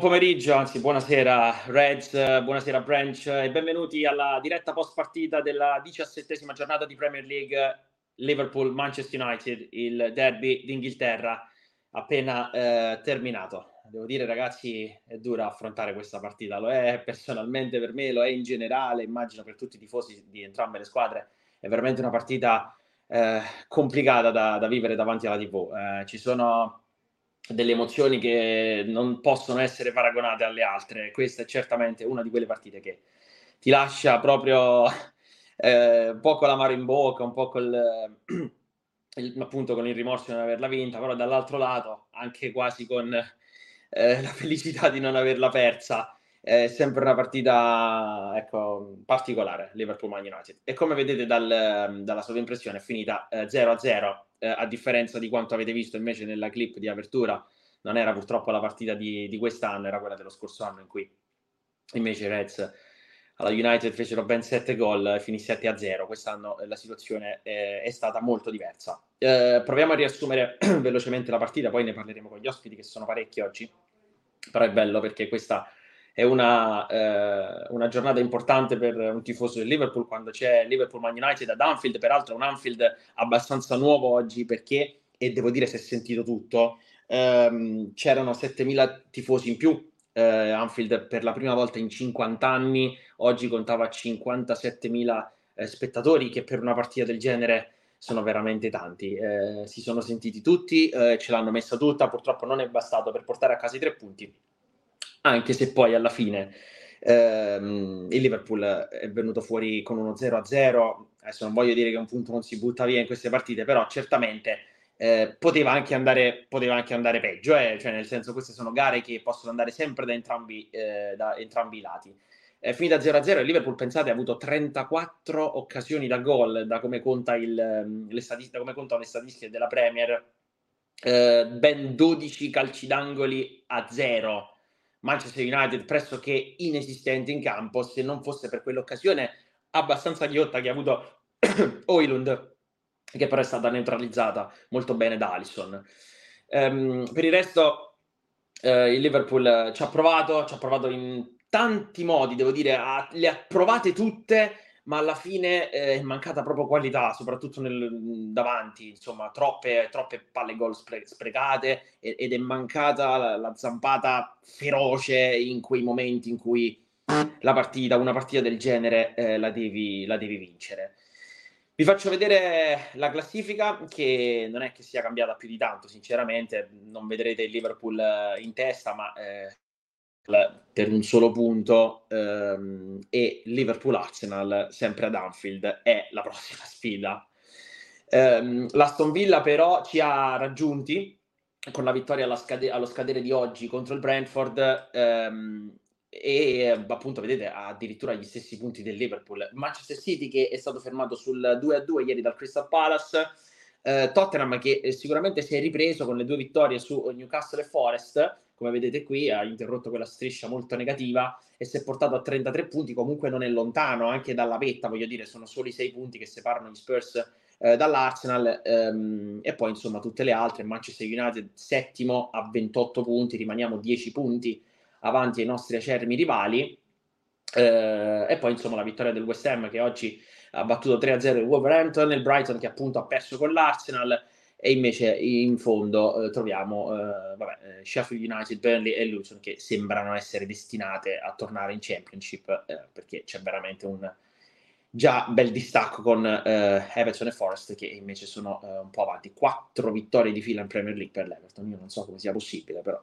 Pomeriggio, anzi buonasera Reds, buonasera Branch e benvenuti alla diretta post partita della diciassettesima giornata di Premier League Liverpool-Manchester United, il derby d'Inghilterra appena eh, terminato. Devo dire ragazzi è dura affrontare questa partita, lo è personalmente per me, lo è in generale, immagino per tutti i tifosi di entrambe le squadre, è veramente una partita eh, complicata da, da, vivere davanti alla TV. Eh, ci sono delle emozioni che non possono essere paragonate alle altre. Questa è certamente una di quelle partite che ti lascia proprio eh, un po' con l'amaro in bocca, un po' col, il, appunto con il rimorso di non averla vinta, però dall'altro lato anche quasi con eh, la felicità di non averla persa. È sempre una partita ecco, particolare, Liverpool-Man United. E come vedete dal, dalla sovraimpressione è finita eh, 0-0 eh, a differenza di quanto avete visto invece nella clip di apertura, non era purtroppo la partita di, di quest'anno, era quella dello scorso anno in cui invece i Reds alla United fecero ben 7 gol e finì 7 a 0. Quest'anno la situazione è, è stata molto diversa. Eh, proviamo a riassumere velocemente la partita, poi ne parleremo con gli ospiti che sono parecchi oggi. Però è bello perché questa è una, eh, una, giornata importante per un tifoso del Liverpool quando c'è Liverpool Man United ad Anfield, peraltro un Anfield abbastanza nuovo oggi perché, e devo dire si è sentito tutto, ehm, c'erano 7.000 tifosi in più, eh, Anfield per la prima volta in 50 anni, oggi contava 57.000 eh, spettatori che per una partita del genere sono veramente tanti, eh, si sono sentiti tutti, eh, ce l'hanno messa tutta, purtroppo non è bastato per portare a casa i tre punti anche se poi alla fine ehm, il Liverpool è venuto fuori con uno 0-0, adesso non voglio dire che un punto non si butta via in queste partite, però certamente eh, poteva, anche andare, poteva anche andare peggio, eh? cioè nel senso queste sono gare che possono andare sempre da entrambi, eh, da entrambi i lati. È finita 0-0 il Liverpool, pensate, ha avuto 34 occasioni da gol, da come, conta il, ehm, le statistiche, da come contano le statistiche della Premier, eh, ben 12 calci d'angoli a 0 Manchester United pressoché inesistente in campo, se non fosse per quell'occasione abbastanza ghiotta che ha avuto Oilund, che però è stata neutralizzata molto bene da Alisson. Um, per il resto, uh, il Liverpool ci ha provato, ci ha provato in tanti modi, devo dire, ha, le ha provate tutte ma alla fine eh, è mancata proprio qualità, soprattutto nel, davanti, insomma, troppe, troppe palle gol spre- sprecate ed è mancata la, la, zampata feroce in quei momenti in cui la partita, una partita del genere eh, la, devi, la devi vincere. Vi faccio vedere la classifica che non è che sia cambiata più di tanto, sinceramente, non vedrete il Liverpool eh, in testa, ma eh, per un solo punto ehm, e Liverpool-Arsenal sempre ad Anfield è la prossima sfida. Ehm, L'Aston Villa però ci ha raggiunti con la vittoria scade- allo scadere di oggi contro il Brentford ehm, e appunto vedete ha addirittura gli stessi punti del Liverpool. Manchester City che è stato fermato sul 2-2 ieri dal Crystal Palace. Eh, Tottenham che eh, sicuramente si è ripreso con le due vittorie su Newcastle e Forest come vedete qui, ha interrotto quella striscia molto negativa e si è portato a 33 punti, comunque non è lontano anche dalla vetta, voglio dire, sono solo i 6 punti che separano gli Spurs eh, dall'Arsenal ehm, e poi insomma tutte le altre, Manchester United settimo a 28 punti, rimaniamo 10 punti avanti ai nostri acermi rivali eh, e poi insomma la vittoria del West Ham che oggi ha battuto 3-0 il Wolverhampton, il Brighton che appunto ha perso con l'Arsenal, e invece in fondo eh, troviamo eh, vabbè, eh, Sheffield United, Burnley e Luton che sembrano essere destinate a tornare in Championship eh, perché c'è veramente un già bel distacco con eh, Everton e Forest che invece sono eh, un po' avanti. Quattro vittorie di fila in Premier League per l'Everton, io non so come sia possibile, però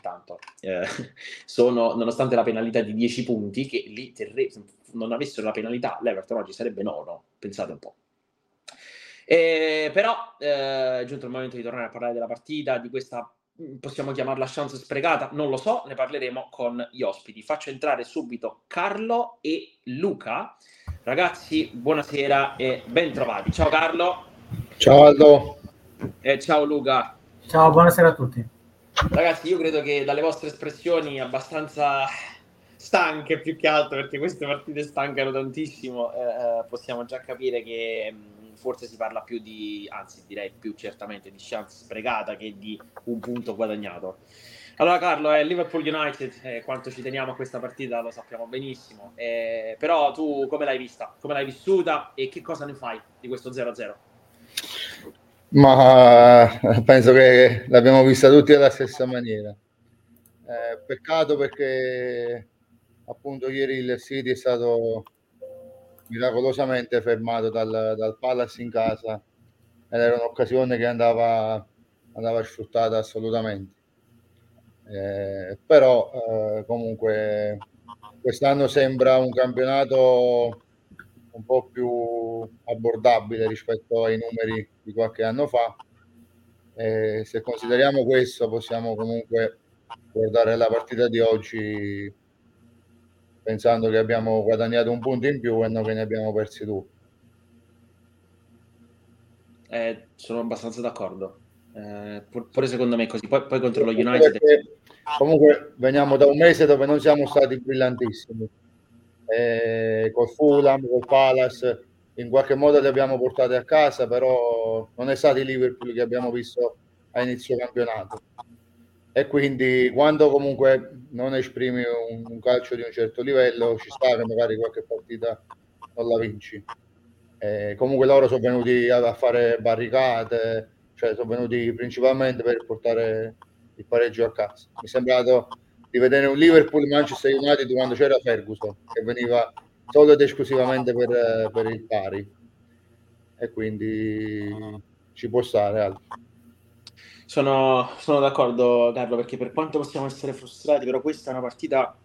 tanto sono, nonostante la penalità di 10 punti, che lì terre- non avessero la penalità, l'Everton oggi sarebbe nono, pensate un po'. Eh, però eh, è giunto il momento di tornare a parlare della partita, di questa mm, possiamo chiamarla chance sprecata, non lo so, ne parleremo con gli ospiti. Faccio entrare subito Carlo e Luca. Ragazzi, buonasera e bentrovati. Ciao Carlo. Ciao Aldo. E ciao Luca. Ciao, buonasera a tutti. Ragazzi, io credo che dalle vostre espressioni abbastanza stanche più che altro, perché queste partite stancano tantissimo, eh, eh possiamo già capire che mm, forse si parla più di, anzi direi più certamente di chance sprecata che di un punto guadagnato. Allora Carlo, è Liverpool United, eh, quanto ci teniamo a questa partita lo sappiamo benissimo, eh, però tu come l'hai vista, come l'hai vissuta e che cosa ne fai di questo 0-0? Ma eh, penso che l'abbiamo vista tutti alla stessa maniera. Eh, peccato perché appunto ieri il City è stato miracolosamente fermato dal, dal Palace in casa ed era un'occasione che andava, andava sfruttata assolutamente. Eh, però eh, comunque quest'anno sembra un campionato un po' più abbordabile rispetto ai numeri di qualche anno fa. Eh, se consideriamo questo possiamo comunque guardare la partita di oggi pensando che abbiamo guadagnato un punto in più e non che ne abbiamo persi due. Eh, sono abbastanza d'accordo. Eh, pure secondo me è così. Poi, poi contro lo United. Perché comunque veniamo da un mese dove non siamo stati brillantissimi. Eh, col Fulham, col Palace, in qualche modo li abbiamo portati a casa, però non è stato il Liverpool che abbiamo visto a inizio campionato. E quindi quando comunque non esprimi un, un calcio di un certo livello, ci sta che magari qualche partita non la vinci. Eh, comunque loro sono venuti a, a fare barricate, cioè sono venuti principalmente per portare il pareggio a casa. Mi è sembrato di vedere un Liverpool Manchester United quando c'era Ferguson, che veniva solo ed esclusivamente per, per il pari. E quindi ci può stare altro. Sono, sono d'accordo Carlo perché per quanto possiamo essere frustrati, però questa è una partita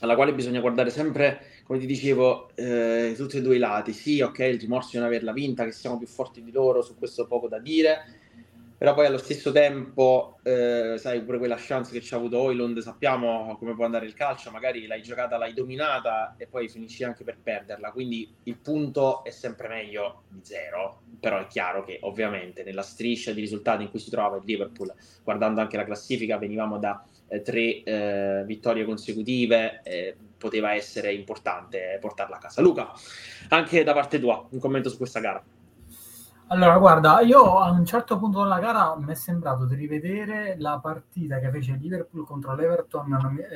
alla quale bisogna guardare sempre, come ti dicevo, eh, tutti e due i lati. Sì, ok, il rimorso di non averla vinta, che siamo più forti di loro, su questo poco da dire, però poi allo stesso tempo, eh, sai, pure quella chance che ci ha avuto Oilund, sappiamo come può andare il calcio, magari l'hai giocata, l'hai dominata e poi finisci anche per perderla, quindi il punto è sempre meglio di zero, però è chiaro che ovviamente nella striscia di risultati in cui si trova il Liverpool, guardando anche la classifica, venivamo da eh, tre eh, vittorie consecutive, eh, poteva essere importante portarla a casa. Luca, anche da parte tua, un commento su questa gara. Allora, guarda, io a un certo punto della gara mi è sembrato di rivedere la partita che fece Liverpool contro l'Everton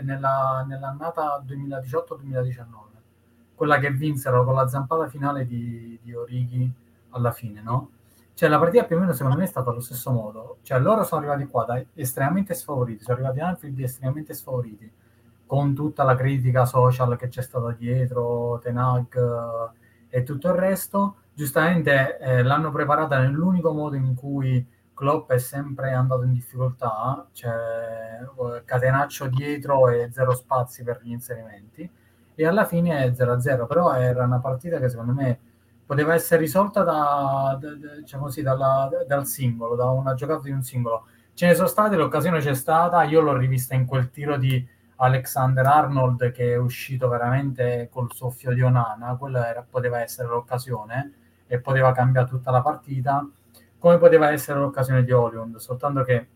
nella, nell'annata 2018-2019, quella che vinsero con la zampata finale di, di Orighi alla fine, no? Cioè la partita più o meno secondo me è stata allo stesso modo, cioè loro sono arrivati qua da estremamente sfavoriti, sono arrivati in Anfield estremamente sfavoriti, con tutta la critica social che c'è stata dietro, Tenag eh, e tutto il resto, giustamente eh, l'hanno preparata nell'unico modo in cui Klopp è sempre andato in difficoltà, cioè eh, catenaccio dietro e zero spazi per gli inserimenti, e alla fine è 0-0, però era una partita che secondo me poteva essere risolta da, da, diciamo così, dalla, dal singolo, da una giocata di un singolo. Ce ne sono state, l'occasione c'è stata, io l'ho rivista in quel tiro di Alexander Arnold che è uscito veramente col soffio di Onana, quella era, poteva essere l'occasione e poteva cambiare tutta la partita, come poteva essere l'occasione di Oliund, soltanto che,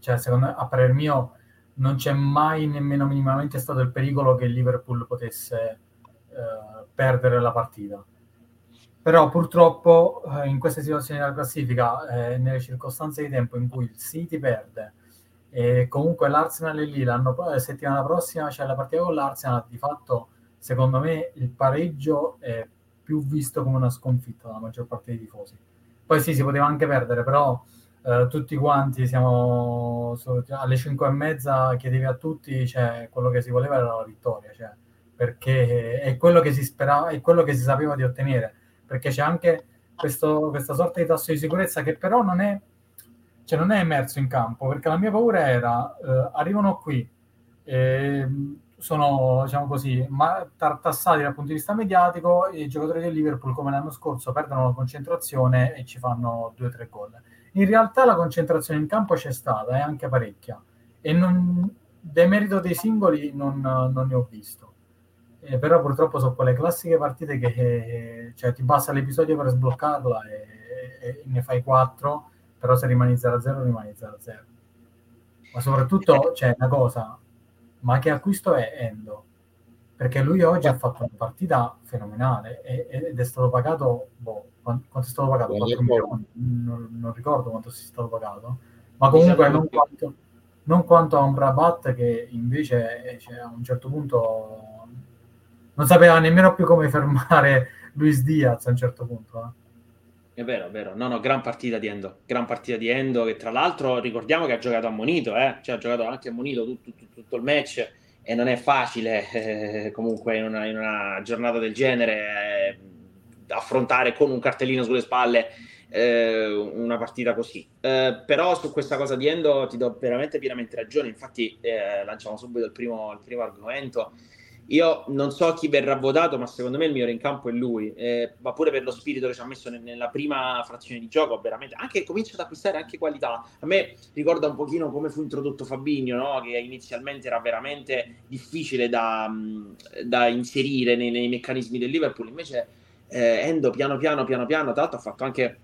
cioè, secondo me, a parer mio, non c'è mai nemmeno minimamente stato il pericolo che il Liverpool potesse eh, perdere la partita. Però purtroppo eh, in queste situazioni della classifica, eh, nelle circostanze di tempo in cui il City perde e comunque l'Arsenal è lì, la settimana prossima c'è la partita con l'Arsenal, di fatto secondo me il pareggio è più visto come una sconfitta dalla maggior parte dei tifosi. Poi sì, si poteva anche perdere, però eh, tutti quanti siamo alle 5 e mezza, chiedevi a tutti, cioè, quello che si voleva era la vittoria, cioè, perché è quello che si sperava, è quello che si sapeva di ottenere, perché c'è anche questo, questa sorta di tasso di sicurezza che però non è, cioè non è emerso in campo, perché la mia paura era, eh, arrivano qui, eh, sono diciamo così, ma, tartassati dal punto di vista mediatico i giocatori del Liverpool come l'anno scorso perdono la concentrazione e ci fanno due o tre gol. In realtà la concentrazione in campo c'è stata, è anche parecchia e non, demerito dei singoli non, non ne ho visto. Eh, però purtroppo sono quelle classiche partite che eh, cioè, ti basta l'episodio per sbloccarla e, e, e ne fai quattro, però se rimani 0-0 rimani 0-0. Ma soprattutto c'è una cosa, ma che acquisto è Endo? Perché lui oggi ha fatto una partita fenomenale ed è stato pagato, boh, quanto, è stato pagato? 4 milioni? Non, non, ricordo quanto sia stato pagato, ma comunque non quanto, non quanto a un Rabat che invece cioè, a un certo punto non sapeva nemmeno più come fermare Luis Diaz a un certo punto. Eh. È vero, è vero. No, no, gran partita di Endo. Gran partita di Endo che tra l'altro ricordiamo che ha giocato ammonito, eh? cioè ha giocato anche ammonito tutto, tutto, tutto il match e non è facile eh, comunque in una, in una, giornata del genere eh, affrontare con un cartellino sulle spalle eh, una partita così. Eh, però su questa cosa di Endo ti do veramente pienamente ragione, infatti eh, lanciamo subito il primo, il primo argomento. Io non so chi verrà votato, ma secondo me il migliore in campo è lui, eh, ma pure per lo spirito che ci ha messo nella prima frazione di gioco, veramente, anche comincia ad acquistare anche qualità. A me ricorda un pochino come fu introdotto Fabinho, no? che inizialmente era veramente difficile da, da inserire nei, nei, meccanismi del Liverpool, invece eh, Endo piano piano, piano piano, tra l'altro ha fatto anche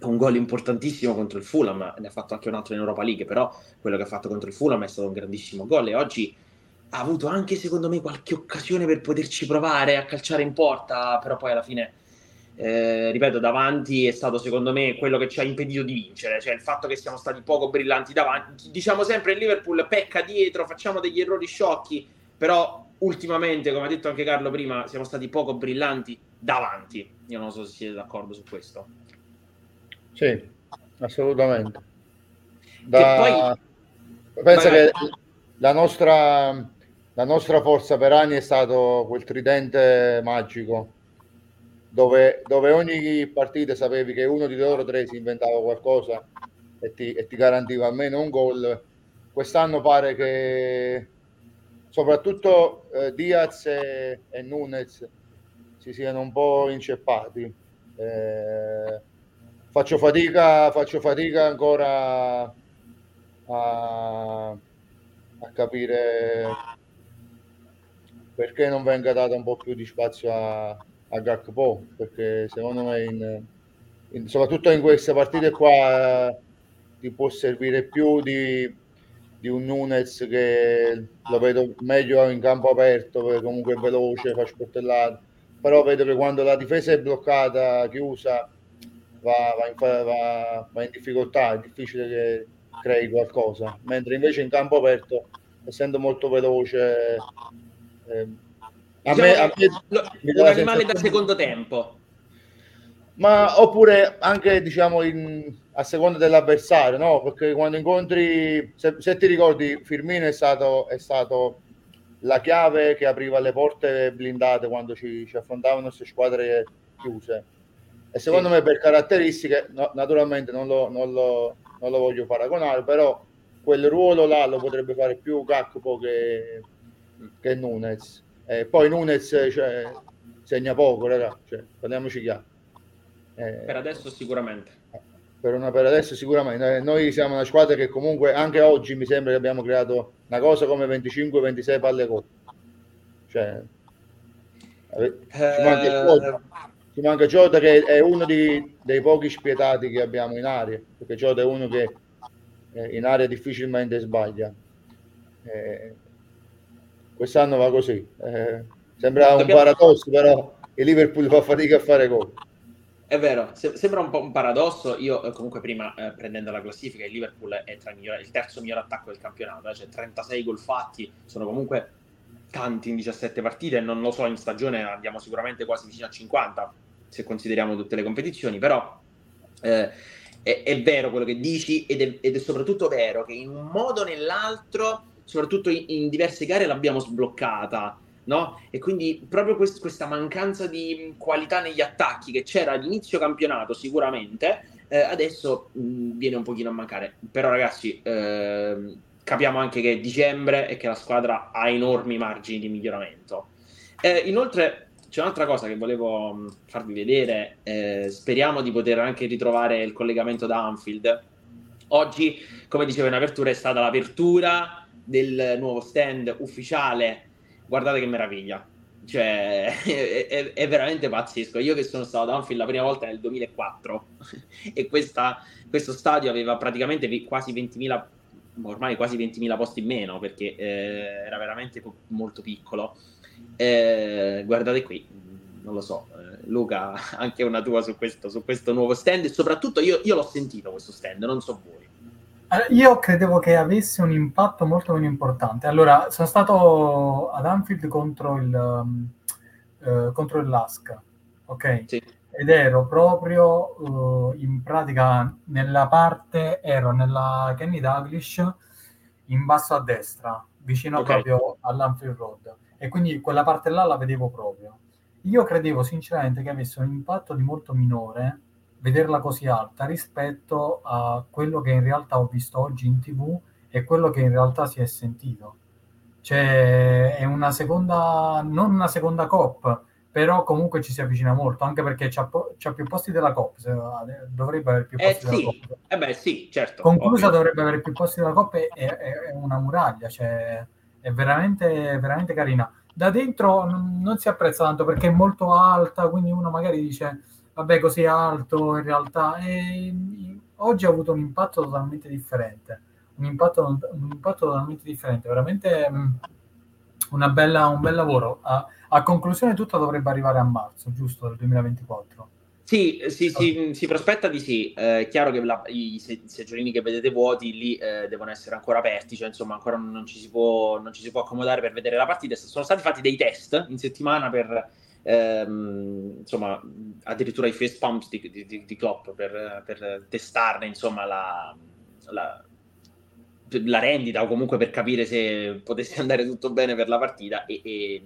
un gol importantissimo contro il Fulham, ne ha fatto anche un altro in Europa League, però quello che ha fatto contro il Fulham è stato un grandissimo gol e oggi ha avuto anche secondo me qualche occasione per poterci provare a calciare in porta, però poi alla fine, eh, ripeto, davanti è stato secondo me quello che ci ha impedito di vincere, cioè il fatto che siamo stati poco brillanti davanti. Diciamo sempre il Liverpool pecca dietro, facciamo degli errori sciocchi, però ultimamente, come ha detto anche Carlo prima, siamo stati poco brillanti davanti. Io non so se siete d'accordo su questo. Sì, assolutamente. Da... Poi... Pensa vai, che la nostra la nostra forza per anni è stato quel tridente magico dove, dove ogni partita sapevi che uno di loro tre si inventava qualcosa e ti, e ti garantiva almeno un gol. Quest'anno pare che soprattutto eh, Diaz e, e Nunez si siano un po' inceppati. Eh, faccio, fatica, faccio fatica ancora a, a capire perché non venga dato un po' più di spazio a, a Gakpo? Perché secondo me in, in, soprattutto in queste partite qua eh, ti può servire più di, di un Nunes che lo vedo meglio in campo aperto perché comunque è veloce, fa sportellate. Però vedo che quando la difesa è bloccata, chiusa va, va, in, va, va in difficoltà, è difficile che crei qualcosa. Mentre invece in campo aperto essendo molto veloce a diciamo me, a me un animale da secondo tempo. Ma oppure anche diciamo in, a seconda dell'avversario, no? Perché quando incontri, se, se ti ricordi, Firmino è stato, è stato la chiave che apriva le porte blindate quando ci, ci affrontavano queste squadre chiuse. E secondo sì. me per caratteristiche, no, naturalmente non lo, non, lo, non lo, voglio paragonare, però quel ruolo là lo potrebbe fare più Gakpo che, che Nunez. Eh, poi Nunez cioè, segna poco, raga, cioè, parliamoci chiaro. Eh, per adesso sicuramente. Per, una, per adesso sicuramente. Noi siamo una squadra che comunque anche oggi mi sembra che abbiamo creato una cosa come 25-26 palle gol. Cioè, ci manca Jota, ci manca Jota che è uno di, dei pochi spietati che abbiamo in aria, perché Jota è uno che eh, in aria difficilmente sbaglia. Eh, quest'anno va così. Eh, sembra un paradosso, però il Liverpool fa fatica a fare gol. È vero, se- sembra un po' un paradosso. Io, eh, comunque, prima eh, prendendo la classifica, il Liverpool è tra migliori, il terzo miglior attacco del campionato, eh, cioè 36 gol fatti, sono comunque tanti in 17 partite. Non lo so, in stagione andiamo sicuramente quasi vicino a 50, se consideriamo tutte le competizioni, però. Eh, è, è, vero quello che dici ed è, ed è soprattutto vero che in un modo o nell'altro soprattutto in, in diverse gare l'abbiamo sbloccata. No? E quindi proprio quest- questa mancanza di qualità negli attacchi che c'era all'inizio campionato sicuramente, eh, adesso mh, viene un pochino a mancare. Però ragazzi, eh, capiamo anche che è dicembre e che la squadra ha enormi margini di miglioramento. Eh, inoltre c'è un'altra cosa che volevo mh, farvi vedere, eh, speriamo di poter anche ritrovare il collegamento da Anfield. Oggi, come dicevo in apertura, è stata l'apertura del nuovo stand ufficiale, guardate che meraviglia. Cioè, è, è, è, veramente pazzesco. Io che sono stato ad Anfield la prima volta nel 2004 e questa, questo stadio aveva praticamente quasi 20.000, ormai quasi 20.000 posti in meno perché eh, era veramente molto piccolo. Eh, guardate qui, non lo so, eh, Luca, anche una tua su questo, su questo nuovo stand e soprattutto io, io l'ho sentito questo stand, non so voi. Io credevo che avesse un impatto molto meno importante. Allora, sono stato ad Anfield contro il, um, uh, contro il Lask, ok? Sì. Ed ero proprio uh, in pratica nella parte, ero nella Kenny Douglas in basso a destra, vicino okay. proprio all'Anfield Road. E quindi quella parte là la vedevo proprio. Io credevo sinceramente che avesse un impatto di molto minore vederla così alta rispetto a quello che in realtà ho visto oggi in tv e quello che in realtà si è sentito. Cioè, è una seconda, non una seconda COP, però comunque ci si avvicina molto, anche perché c'ha, c'ha più posti della COP, dovrebbe avere più eh, posti eh, della sì. COP. Eh beh, sì, certo. Conclusa ovvio. dovrebbe avere più posti della COP, è, è, è una muraglia, cioè, è veramente, veramente carina. Da dentro non si apprezza tanto perché è molto alta, quindi uno magari dice vabbè, così alto in realtà. E oggi ha avuto un impatto totalmente differente. Un impatto, un impatto totalmente differente, veramente mm, una bella, un bel lavoro. A, a conclusione, tutto dovrebbe arrivare a marzo, giusto? Del 2024. Sì, sì, sì, si prospetta di sì. Eh, è chiaro che la, i, seggiolini che vedete vuoti lì eh, devono essere ancora aperti, cioè insomma ancora non ci, si può, non ci si può accomodare per vedere la partita. Sono stati fatti dei test in settimana per ehm, insomma, addirittura i face pumps di, di, di, Klopp per, per, testarne insomma, la, la, la, rendita o comunque per capire se potesse andare tutto bene per la partita e, e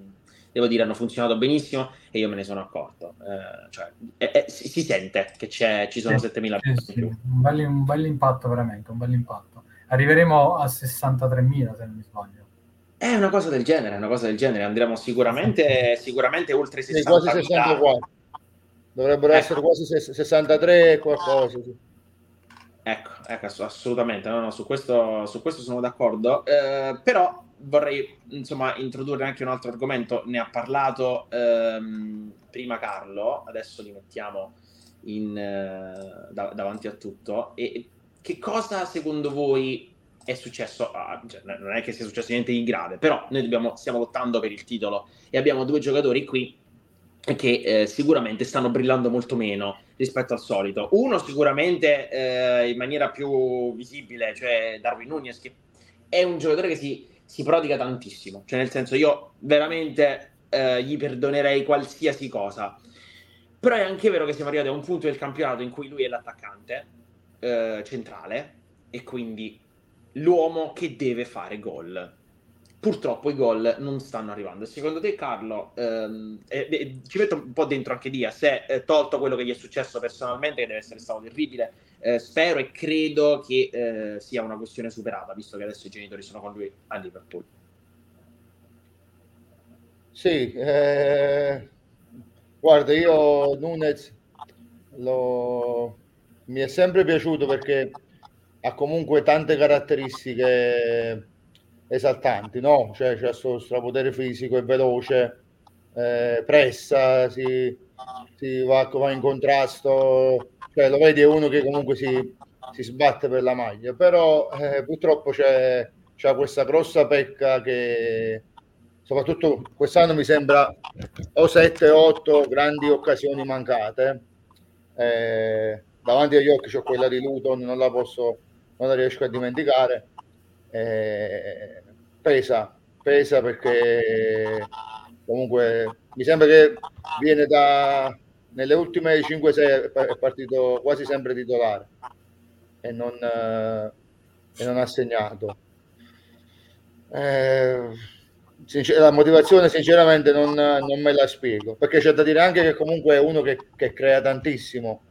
devo dire hanno funzionato benissimo e io me ne sono accorto. Eh, cioè, eh, eh, si, si, sente che ci sono sì, 7000 sì, sì. Un, bel, un bel impatto veramente un bel impatto. Arriveremo a 63.000 se non mi sbaglio è una cosa del genere, una cosa del genere. Andremo sicuramente, sicuramente oltre 60. Sì, quasi 64. Dovrebbero ecco. essere quasi 63 e qualcosa. Sì. Ecco, ecco, assolutamente. No, no, su, questo, su questo sono d'accordo. Eh, però vorrei insomma introdurre anche un altro argomento. Ne ha parlato ehm, prima Carlo, adesso li mettiamo in, eh, da, davanti a tutto. E che cosa secondo voi è successo, a, cioè, non è che sia successo niente di grave, però noi dobbiamo, stiamo lottando per il titolo e abbiamo due giocatori qui che eh, sicuramente stanno brillando molto meno rispetto al solito. Uno sicuramente eh, in maniera più visibile, cioè Darwin Nunez, che è un giocatore che si, si prodiga tantissimo, cioè nel senso io veramente eh, gli perdonerei qualsiasi cosa. Però è anche vero che siamo arrivati a un punto del campionato in cui lui è l'attaccante eh, centrale e quindi l'uomo che deve fare gol. Purtroppo i gol non stanno arrivando. Secondo te, Carlo, ehm, eh, eh, ci metto un po' dentro anche Diaz, eh, eh, tolto quello che gli è successo personalmente, che deve essere stato terribile, eh, spero e credo che eh, sia una questione superata, visto che adesso i genitori sono con lui a Liverpool. Sì, guarda, io Nunez lo... mi è sempre piaciuto perché ha comunque tante caratteristiche esaltanti, no? Cioè c'è il suo strapotere fisico, è veloce, eh, pressa, si, si va, va, in contrasto, cioè lo vedi è uno che comunque si, si sbatte per la maglia, però eh, purtroppo c'è, c'è questa grossa pecca che soprattutto quest'anno mi sembra o 7-8 grandi occasioni mancate. Eh, davanti agli occhi c'ho quella di Luton, non la posso non riesco a dimenticare. Eh, pesa, pesa perché comunque mi sembra che viene da nelle ultime 5-6 è partito quasi sempre titolare e non, eh, e non ha segnato. Eh, la motivazione sinceramente non, non, me la spiego perché c'è da dire anche che comunque è uno che, che crea tantissimo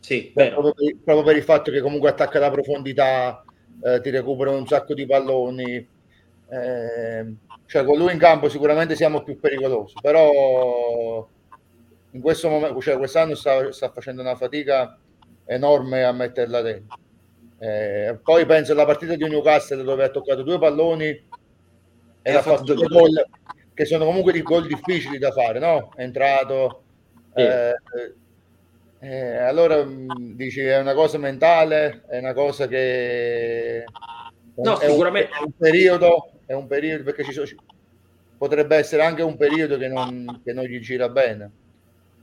sì, proprio per, proprio, per, il fatto che comunque attacca la profondità, eh, ti recupera un sacco di palloni. Eh, cioè con lui in campo sicuramente siamo più pericolosi, però in questo momento, cioè quest'anno sta, sta facendo una fatica enorme a metterla dentro. Eh, poi penso alla partita di Newcastle dove ha toccato due palloni e, ha fatto due gol che sono comunque di gol difficili da fare, no? È entrato, sì. eh, eh, allora mm, dici è una cosa mentale, è una cosa che no, è, sicuramente... un, è un periodo, è un periodo perché ci sono, potrebbe essere anche un periodo che non, che non gli gira bene.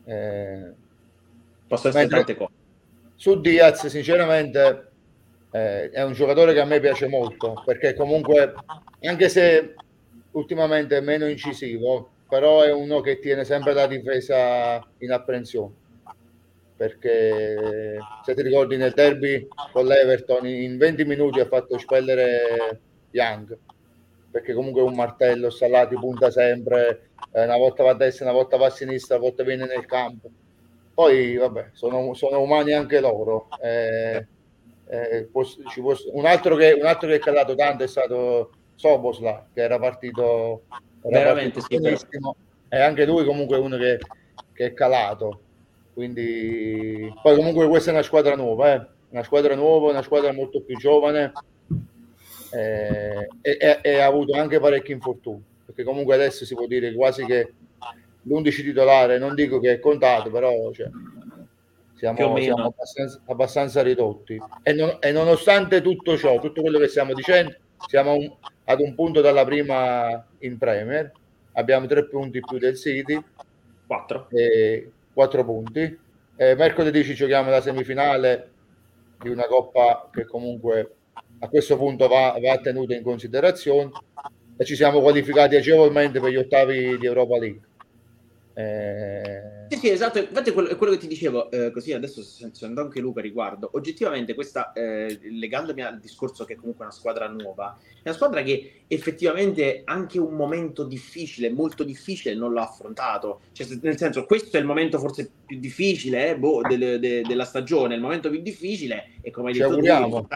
Eh, Posso essere tante cose. Su Diaz, sinceramente, eh, è un giocatore che a me piace molto perché comunque anche se ultimamente è meno incisivo però è uno che tiene sempre la difesa in apprensione perché se ti ricordi nel derby con l'Everton in 20 minuti ha fatto spellere Young perché comunque è un martello Salati punta sempre eh, una volta va a destra una volta va a sinistra una volta viene nel campo. Poi vabbè sono, sono umani anche loro eh, eh, posso, posso, un, altro che, un altro che è calato tanto è stato Sobosla che era partito, era veramente partito sì, e anche lui comunque è uno che, che, è calato quindi poi comunque questa è una squadra nuova eh? una squadra nuova una squadra molto più giovane eh, e, e, ha avuto anche parecchi infortuni perché comunque adesso si può dire quasi che l'11 titolare non dico che è contato però cioè, siamo, siamo abbastanza, abbastanza, ridotti. E, non, e, nonostante tutto ciò, tutto quello che stiamo dicendo, siamo un, ad un punto dalla prima in Premier, abbiamo tre punti più del City, quattro, e, quattro punti. E mercoledì ci giochiamo la semifinale di una coppa che comunque a questo punto va, va tenuta in considerazione e ci siamo qualificati agevolmente per gli ottavi di Europa League eh... Sì, sì, esatto, infatti è quello, è quello che ti dicevo, eh, così adesso sento anche Luca riguardo, oggettivamente questa, eh, legandomi al discorso che è comunque una squadra nuova, è una squadra che effettivamente anche un momento difficile, molto difficile, non l'ha affrontato, cioè, nel senso questo è il momento forse più difficile eh, boh, de, de, della stagione, il momento più difficile e come hai detto tu,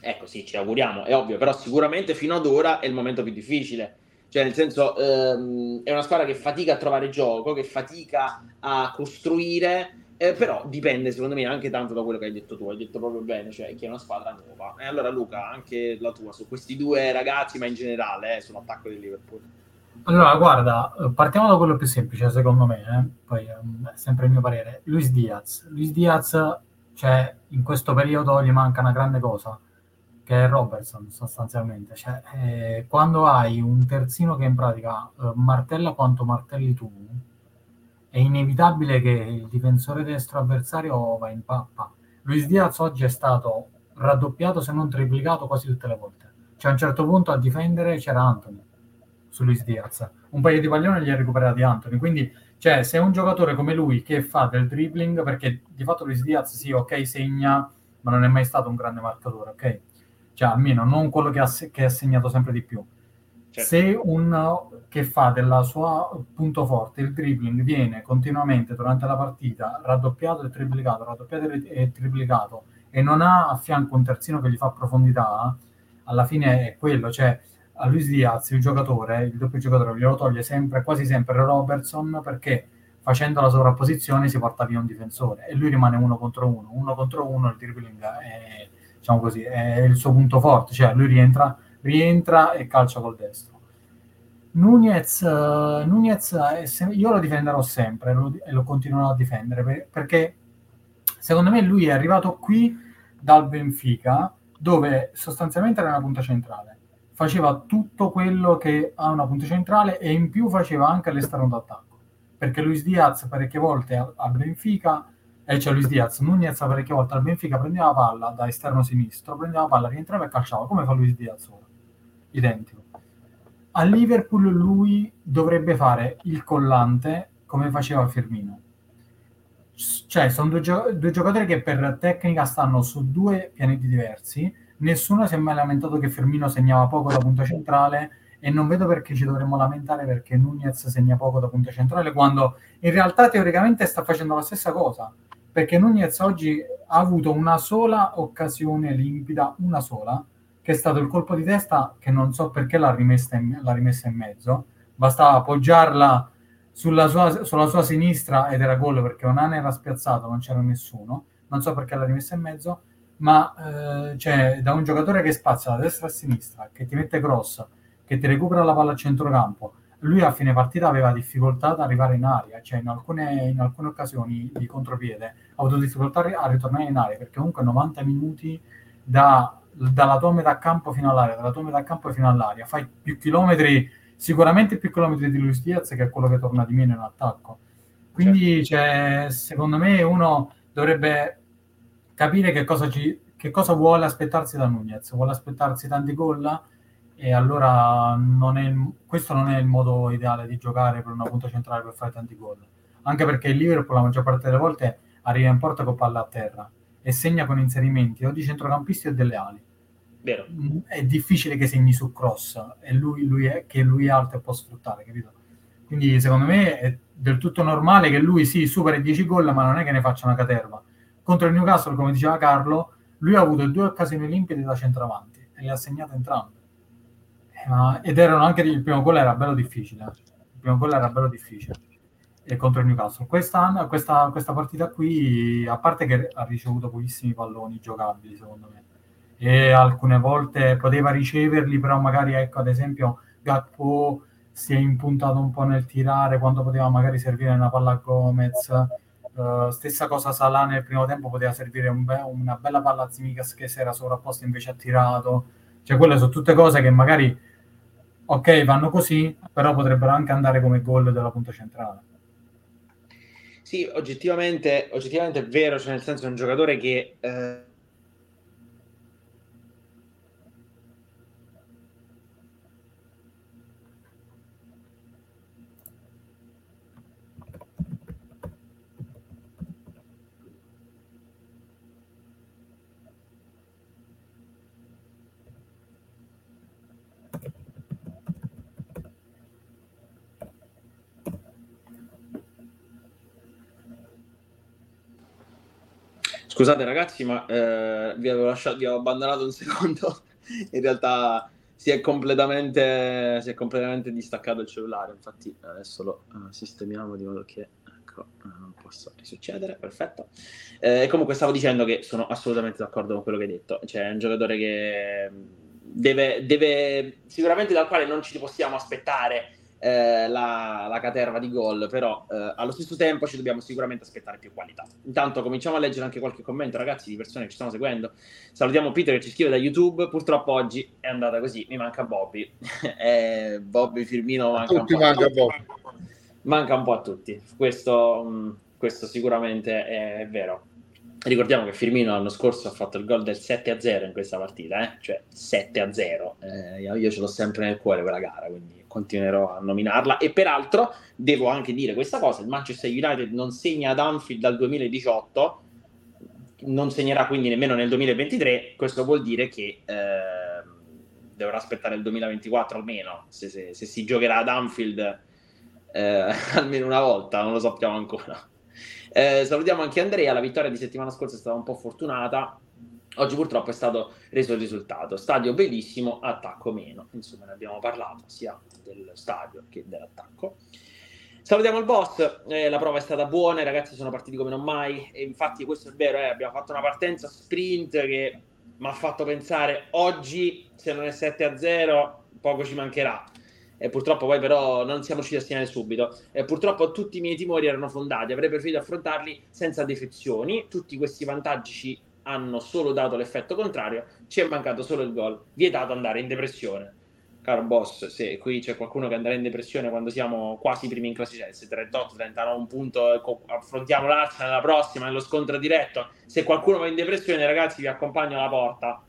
ecco sì, ci auguriamo, è ovvio, però sicuramente fino ad ora è il momento più difficile cioè, nel senso, ehm, è una squadra che fatica a trovare gioco, che fatica a costruire, eh, però dipende secondo me anche tanto da quello che hai detto tu. Hai detto proprio bene, cioè che è una squadra nuova. E allora, Luca, anche la tua su questi due ragazzi, ma in generale eh, sull'attacco del Liverpool. Allora, guarda, partiamo da quello più semplice, secondo me, eh? poi ehm, è sempre il mio parere. Luis Diaz. Luis Diaz, cioè, in questo periodo gli manca una grande cosa che è Robertson sostanzialmente. Cioè, eh, quando hai un terzino che in pratica eh, martella quanto martelli tu, è inevitabile che il difensore destro avversario va in pappa. Luis Diaz oggi è stato raddoppiato se non triplicato quasi tutte le volte. Cioè a un certo punto a difendere c'era Anthony su Luis Diaz. Un paio di palloni li ha recuperati Anthony. Quindi, cioè, se un giocatore come lui che fa del dribbling, perché di fatto Luis Diaz sì, ok, segna, ma non è mai stato un grande marcatore, ok? Cioè almeno non quello che ha, che ha segnato sempre di più. Certo. Se un che fa della sua punto forte il dribbling viene continuamente durante la partita raddoppiato e triplicato, raddoppiato e triplicato e non ha a fianco un terzino che gli fa profondità, alla fine è quello, cioè a Luis Diaz il giocatore, il doppio giocatore glielo toglie sempre, quasi sempre Robertson perché facendo la sovrapposizione si porta via un difensore e lui rimane uno contro uno, uno contro uno il dribbling è diciamo così, è il suo punto forte, cioè lui rientra, rientra e calcia col destro. Nunez, uh, Nunez sem- io lo difenderò sempre lo, e lo continuerò a difendere per- perché secondo me lui è arrivato qui dal Benfica dove sostanzialmente era una punta centrale faceva tutto quello che ha una punta centrale e in più faceva anche l'esterno d'attacco perché Luis Diaz parecchie volte al Benfica e c'è Luis Diaz, Nunez parecchie volte al Benfica prendeva la palla da esterno sinistro, prendeva la palla, rientrava e calciava, come fa Luis Diaz ora, identico. A Liverpool lui dovrebbe fare il collante come faceva Firmino. Cioè, sono due, gio- due giocatori che per tecnica stanno su due pianeti diversi, nessuno si è mai lamentato che Firmino segnava poco da punta centrale e non vedo perché ci dovremmo lamentare perché Nunez segna poco da punta centrale quando in realtà teoricamente sta facendo la stessa cosa perché Nunez oggi ha avuto una sola occasione limpida, una sola, che è stato il colpo di testa che non so perché l'ha rimessa in, l'ha rimessa in mezzo, bastava appoggiarla sulla sua, sulla sua sinistra ed era gol perché Onana era spiazzato, non c'era nessuno, non so perché l'ha rimessa in mezzo, ma eh, cioè, da un giocatore che spazia da destra a sinistra, che ti mette cross, che ti recupera la palla a centrocampo, lui a fine partita aveva difficoltà ad arrivare in aria, cioè in alcune, in alcune occasioni di contropiede ha avuto difficoltà a ritornare in aria perché comunque 90 minuti da, dalla tua metà campo fino all'aria, dalla tua metà campo fino all'aria, fai più chilometri, sicuramente più chilometri di Luis Diaz che è quello che torna di meno in attacco. Quindi certo. cioè, secondo me uno dovrebbe capire che cosa ci, che cosa vuole aspettarsi da Nunez? Vuole aspettarsi tanti gol? E allora non è, questo non è il modo ideale di giocare per una punta centrale per fare tanti gol. Anche perché il Liverpool la maggior parte delle volte arriva in porta con palla a terra e segna con inserimenti o di centrocampisti o delle ali. Vero. Mm, è difficile che segni su cross e lui, lui è, che lui è alto e può sfruttare, capito? Quindi secondo me è del tutto normale che lui sì, supera i 10 gol, ma non è che ne faccia una caterva. Contro il Newcastle, come diceva Carlo, lui ha avuto due occasioni limpide da centravanti e le ha segnate entrambe. Ma, ed erano anche il primo gol era bello difficile. Eh. Il primo gol era bello difficile e contro il Newcastle. Questa, questa, questa partita qui, a parte che ha ricevuto pochissimi palloni giocabili, secondo me, e alcune volte poteva riceverli, però magari, ecco, ad esempio, Gatpo si è impuntato un po' nel tirare quando poteva magari servire una palla a Gomez. Uh, stessa cosa Salah nel primo tempo poteva servire un be- una bella palla a Zimikas che si era sovrapposto invece ha tirato. Cioè, quelle sono tutte cose che magari, ok, vanno così, però potrebbero anche andare come gol della punta centrale. Sì, oggettivamente, oggettivamente è vero, cioè nel senso è un giocatore che... Eh Scusate ragazzi, ma eh, vi, avevo lasciato, vi avevo abbandonato un secondo. In realtà si è, completamente, si è completamente distaccato il cellulare. Infatti adesso lo uh, sistemiamo di modo che ecco, uh, non possa risuccedere. Perfetto. Eh, comunque stavo dicendo che sono assolutamente d'accordo con quello che hai detto. Cioè, è un giocatore che deve, deve sicuramente dal quale non ci possiamo aspettare eh, la, la, caterva di gol, però eh, allo stesso tempo ci dobbiamo sicuramente aspettare più qualità. Intanto cominciamo a leggere anche qualche commento, ragazzi, di persone che ci stanno seguendo. Salutiamo Peter che ci scrive da YouTube. Purtroppo oggi è andata così, mi manca Bobby. eh, Bobby Firmino manca un, manca, manca un po' a tutti. Questo, mh, mm, questo sicuramente è, è vero. Ricordiamo che Firmino l'anno scorso ha fatto il gol del 7-0 in questa partita, eh? cioè 7-0. Eh, io, io ce l'ho sempre nel cuore quella gara, quindi continuerò a nominarla. E peraltro devo anche dire questa cosa: il Manchester United non segna ad Anfield dal 2018, non segnerà quindi nemmeno nel 2023. Questo vuol dire che eh, dovrà aspettare il 2024 almeno, se, se, se si giocherà ad Anfield eh, almeno una volta, non lo sappiamo ancora. Eh, salutiamo anche Andrea, la vittoria di settimana scorsa è stata un po' fortunata. Oggi purtroppo è stato reso il risultato. Stadio bellissimo, attacco meno. Insomma, ne abbiamo parlato sia del stadio che dell'attacco. Salutiamo il boss, eh, la prova è stata buona, i ragazzi sono partiti come non mai e infatti questo è vero, eh, abbiamo fatto una partenza sprint che mi ha fatto pensare oggi se non è 7 a 0 poco ci mancherà e purtroppo poi però non siamo riusciti a segnare subito e purtroppo tutti i miei timori erano fondati avrei preferito affrontarli senza defezioni tutti questi vantaggi ci hanno solo dato l'effetto contrario ci è mancato solo il gol. Vietato andare in depressione. Caro boss se qui c'è qualcuno che andrà in depressione quando siamo quasi primi in classifica 38 39 un punto affrontiamo l'Arsenal la prossima nello scontro diretto. Se qualcuno va in depressione ragazzi vi accompagno alla porta.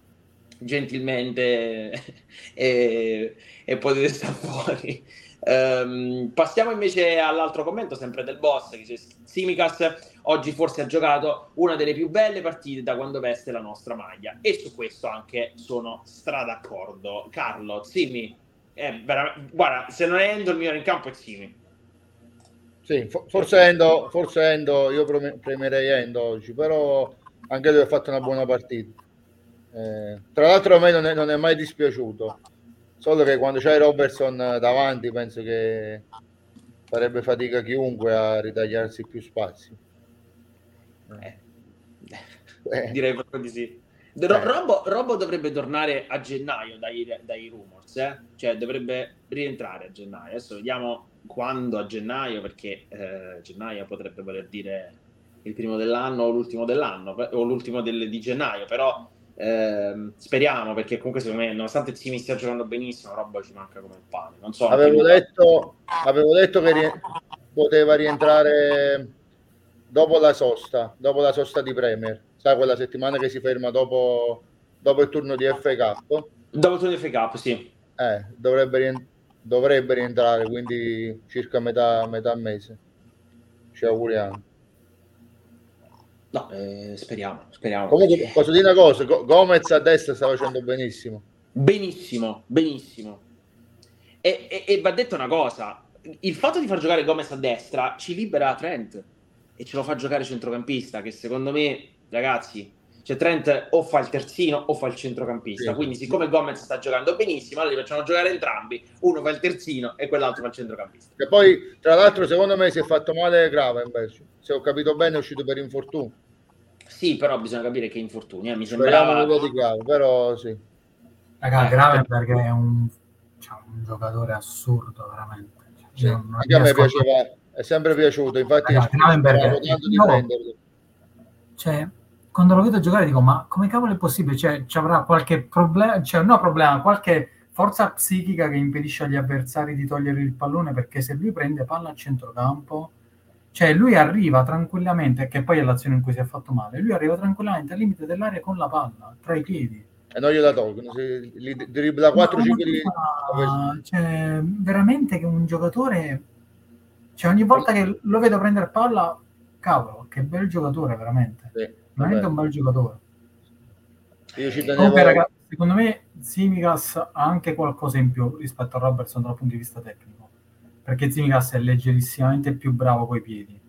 Gentilmente e, e, potete stare fuori. Um, passiamo invece all'altro commento, sempre del boss, che dice Simicas oggi forse ha giocato una delle più belle partite da quando veste la nostra maglia e su questo anche sono stra d'accordo. Carlo, Simi, è guarda, se non è Endo il migliore in campo è Simi. Sì, forse Endo, forse Endo, io premerei Endo oggi, però anche lui ha fatto una buona partita. Eh, tra l'altro a me non è, non è, mai dispiaciuto, solo che quando c'hai Robertson davanti penso che farebbe fatica chiunque a ritagliarsi più spazi. Eh. Eh. Direi proprio di sì. Ro- Robo, Robo, dovrebbe tornare a gennaio dai, dai rumors, eh? cioè dovrebbe rientrare a gennaio. Adesso vediamo quando a gennaio, perché eh, gennaio potrebbe voler dire il primo dell'anno o l'ultimo dell'anno o l'ultimo del, di gennaio, però eh, speriamo perché comunque secondo me nonostante Zimi stia giocando benissimo roba ci manca come il pane non so, avevo, detto, avevo detto che rie- poteva rientrare dopo la sosta dopo la sosta di Premier sai quella settimana che si ferma dopo, dopo il turno di Cup. Dopo il turno di Cup, sì. Eh, dovrebbe, rient- dovrebbe rientrare, quindi circa metà, metà mese. Ci auguriamo. No, eh, speriamo, speriamo. Comunque, posso dire una cosa, Gomez a destra sta facendo benissimo. Benissimo, benissimo. E, e, e, va detto una cosa, il fatto di far giocare Gomez a destra ci libera Trent e ce lo fa giocare centrocampista, che secondo me, ragazzi, cioè Trent o fa il terzino o fa il centrocampista. Sì. Quindi, siccome Gomez sta giocando benissimo, allora li facciamo giocare entrambi. Uno fa il terzino e quell'altro fa il centrocampista. E poi, tra l'altro, secondo me si è fatto male grave invece. Se ho capito bene, è uscito per infortunio. Sì, però bisogna capire che infortunio. Eh. Mi sembrava di grave, però sì. Raga, eh, Gravenberg è un, cioè, un giocatore assurdo, veramente. Cioè, sì. Anche a me piaceva, è sempre piaciuto. Infatti, Raga, Gravenberg, io, cioè, quando lo vedo giocare dico ma come cavolo è possibile? Cioè, ci avrà qualche problema, cioè no problema, qualche forza psichica che impedisce agli avversari di togliere il pallone perché se lui prende palla a centrocampo, cioè lui arriva tranquillamente, che poi è l'azione in cui si è fatto male, lui arriva tranquillamente al limite dell'area con la palla, tra i piedi. E non gliela tolgono, li dribbla 4 5 di... Cioè, veramente che un giocatore... Cioè ogni volta che lo vedo prendere palla, cavolo, che bel giocatore veramente. Sì veramente un bel giocatore. Io ci tenevo... Comunque, ragazzi, secondo me Simigas ha anche qualcosa in più rispetto a Robertson dal punto di vista tecnico, perché Simigas è leggerissimamente più bravo coi piedi,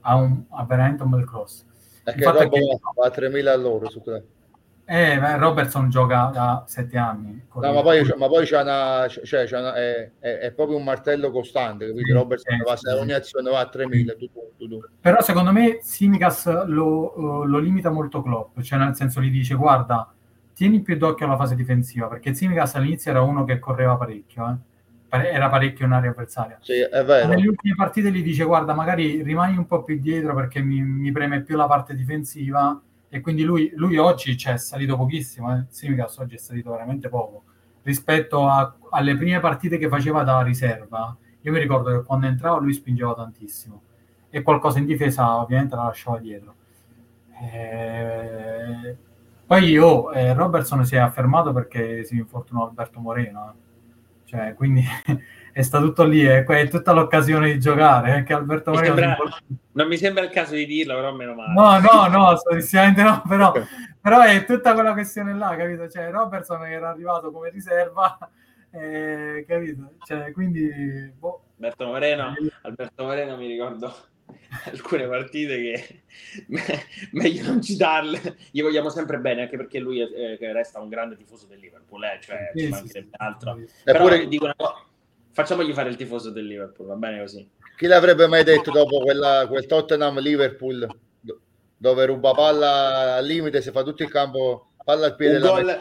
ha, un, ha veramente un bel cross. Perché Robo che... va a 3.000 all'ora su quello. Eh, Robertson gioca da sette anni. No, ma poi, ma poi c'è una, cioè, c'è una, è, è, è, proprio un martello costante, quindi sì, Robertson sì, va, sì. ogni azione va a 3000. Tu, tu, tu. Però secondo me Simicas lo, uh, lo, limita molto Klopp, cioè nel senso gli dice guarda, tieni più d'occhio alla fase difensiva, perché Simicas all'inizio era uno che correva parecchio, eh. era parecchio in area avversaria. Sì, è vero. Nelle ultime partite gli dice guarda, magari rimani un po' più dietro perché mi, mi preme più la parte difensiva e quindi lui, lui oggi cioè, è salito pochissimo, eh? Simicas oggi è salito veramente poco rispetto a, alle prime partite che faceva da riserva. Io mi ricordo che quando entrava lui spingeva tantissimo e qualcosa in difesa ovviamente la lasciava dietro. Eh, poi io, eh, Robertson si è affermato perché si infortunò Alberto Moreno, eh. Cioè, quindi è sta tutto lì, è, è tutta l'occasione di giocare. Eh, che Alberto mi sembra, non mi sembra il caso di dirlo, però meno male. No, no, no, assolutamente no, però, però, è tutta quella questione là, capito? Cioè, Robertson era arrivato come riserva, eh, capito? Cioè, quindi... Boh. Alberto Moreno, Alberto Moreno mi ricordo alcune partite che meglio non citarle gli vogliamo sempre bene anche perché lui è, eh, resta un grande tifoso del Liverpool eh? cioè sì, ci mancherebbe sì, altro Eppure... dico una cosa facciamogli fare il tifoso del Liverpool, va bene così. Chi l'avrebbe mai detto dopo quella, quel Tottenham-Liverpool dove ruba palla al limite, si fa tutto il campo, palla al piede. Un, gol,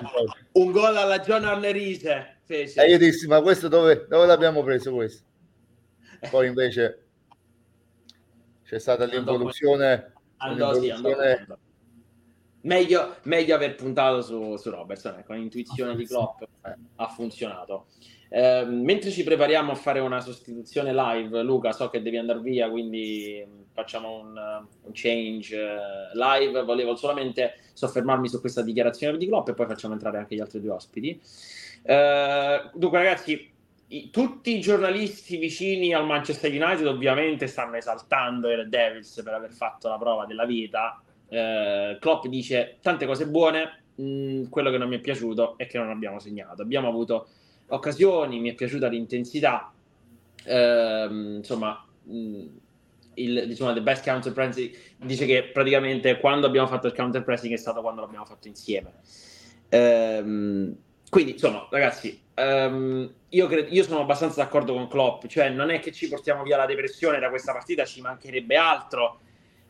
un gol alla John Arnerise. E io dissi, ma questo dove, dove l'abbiamo preso questo? Poi invece c'è stata l'involuzione. Andò, sì, andò, andò. Meglio, meglio, aver puntato su, su Robertson, ecco, l'intuizione di Klopp eh, ha funzionato. Eh, mentre ci prepariamo a fare una sostituzione live, Luca, so che devi andare via, quindi facciamo un, un change uh, live. Volevo solamente soffermarmi su questa dichiarazione di Klopp e poi facciamo entrare anche gli altri due ospiti. Uh, dunque, ragazzi, tutti i giornalisti vicini al Manchester United ovviamente stanno esaltando i Red Devils per aver fatto la prova della vita. Uh, Klopp dice tante cose buone, mh, mm, quello che non mi è piaciuto è che non abbiamo segnato. Abbiamo avuto occasioni, mi è piaciuta l'intensità, ehm, insomma, mh, il diciamo, the best counter pressing dice che praticamente quando abbiamo fatto il counter pressing è stato quando l'abbiamo fatto insieme. Ehm, quindi, insomma, ragazzi, um, io, credo, io, sono abbastanza d'accordo con Klopp, cioè non è che ci portiamo via la depressione da questa partita, ci mancherebbe altro,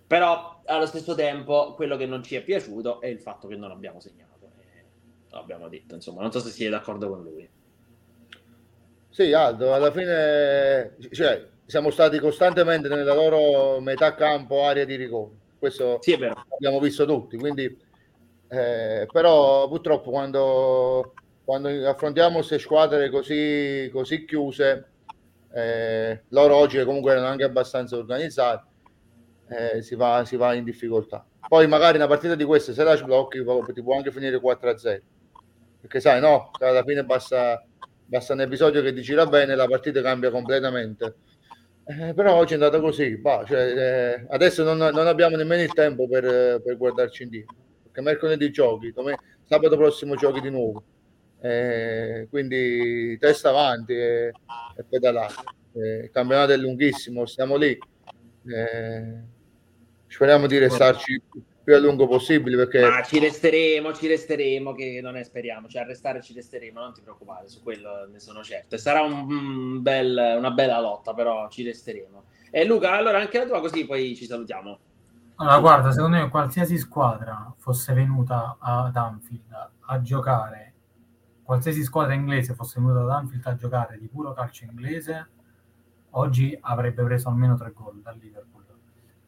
però allo stesso tempo quello che non ci è piaciuto è il fatto che non abbiamo segnato. L'abbiamo detto, insomma, non so se siete d'accordo con lui. Sì, Aldo, alla fine cioè, siamo stati costantemente nella loro metà campo, area di rigore. Questo sì, abbiamo visto tutti. Quindi, eh, però purtroppo quando, quando affrontiamo queste squadre così, così chiuse, eh, loro oggi comunque erano anche abbastanza organizzati, eh, si, va, si va in difficoltà. poi magari una partita di queste se la sblocchi ti può anche finire 4-0 perché sai no, alla fine basta, basta un episodio che ti gira bene la partita cambia completamente. Eh, però oggi è andata così bah, cioè, eh, adesso non, non, abbiamo nemmeno il tempo per, per guardarci indietro perché mercoledì giochi domen- sabato prossimo giochi di nuovo eh, quindi testa avanti e, e pedalare eh, il campionato è lunghissimo stiamo lì eh, speriamo di restarci più a lungo possibile perché Ma ci resteremo, ci resteremo che non è speriamo, cioè a restare ci resteremo, non ti preoccupare, su quello ne sono certo. E sarà un, un bel, una bella lotta, però ci resteremo. E Luca, allora anche la tua così poi ci salutiamo. Allora, guarda, secondo me qualsiasi squadra fosse venuta ad Anfield a giocare, qualsiasi squadra inglese fosse venuta ad Anfield a giocare di puro calcio inglese, oggi avrebbe preso almeno tre gol dal Liverpool.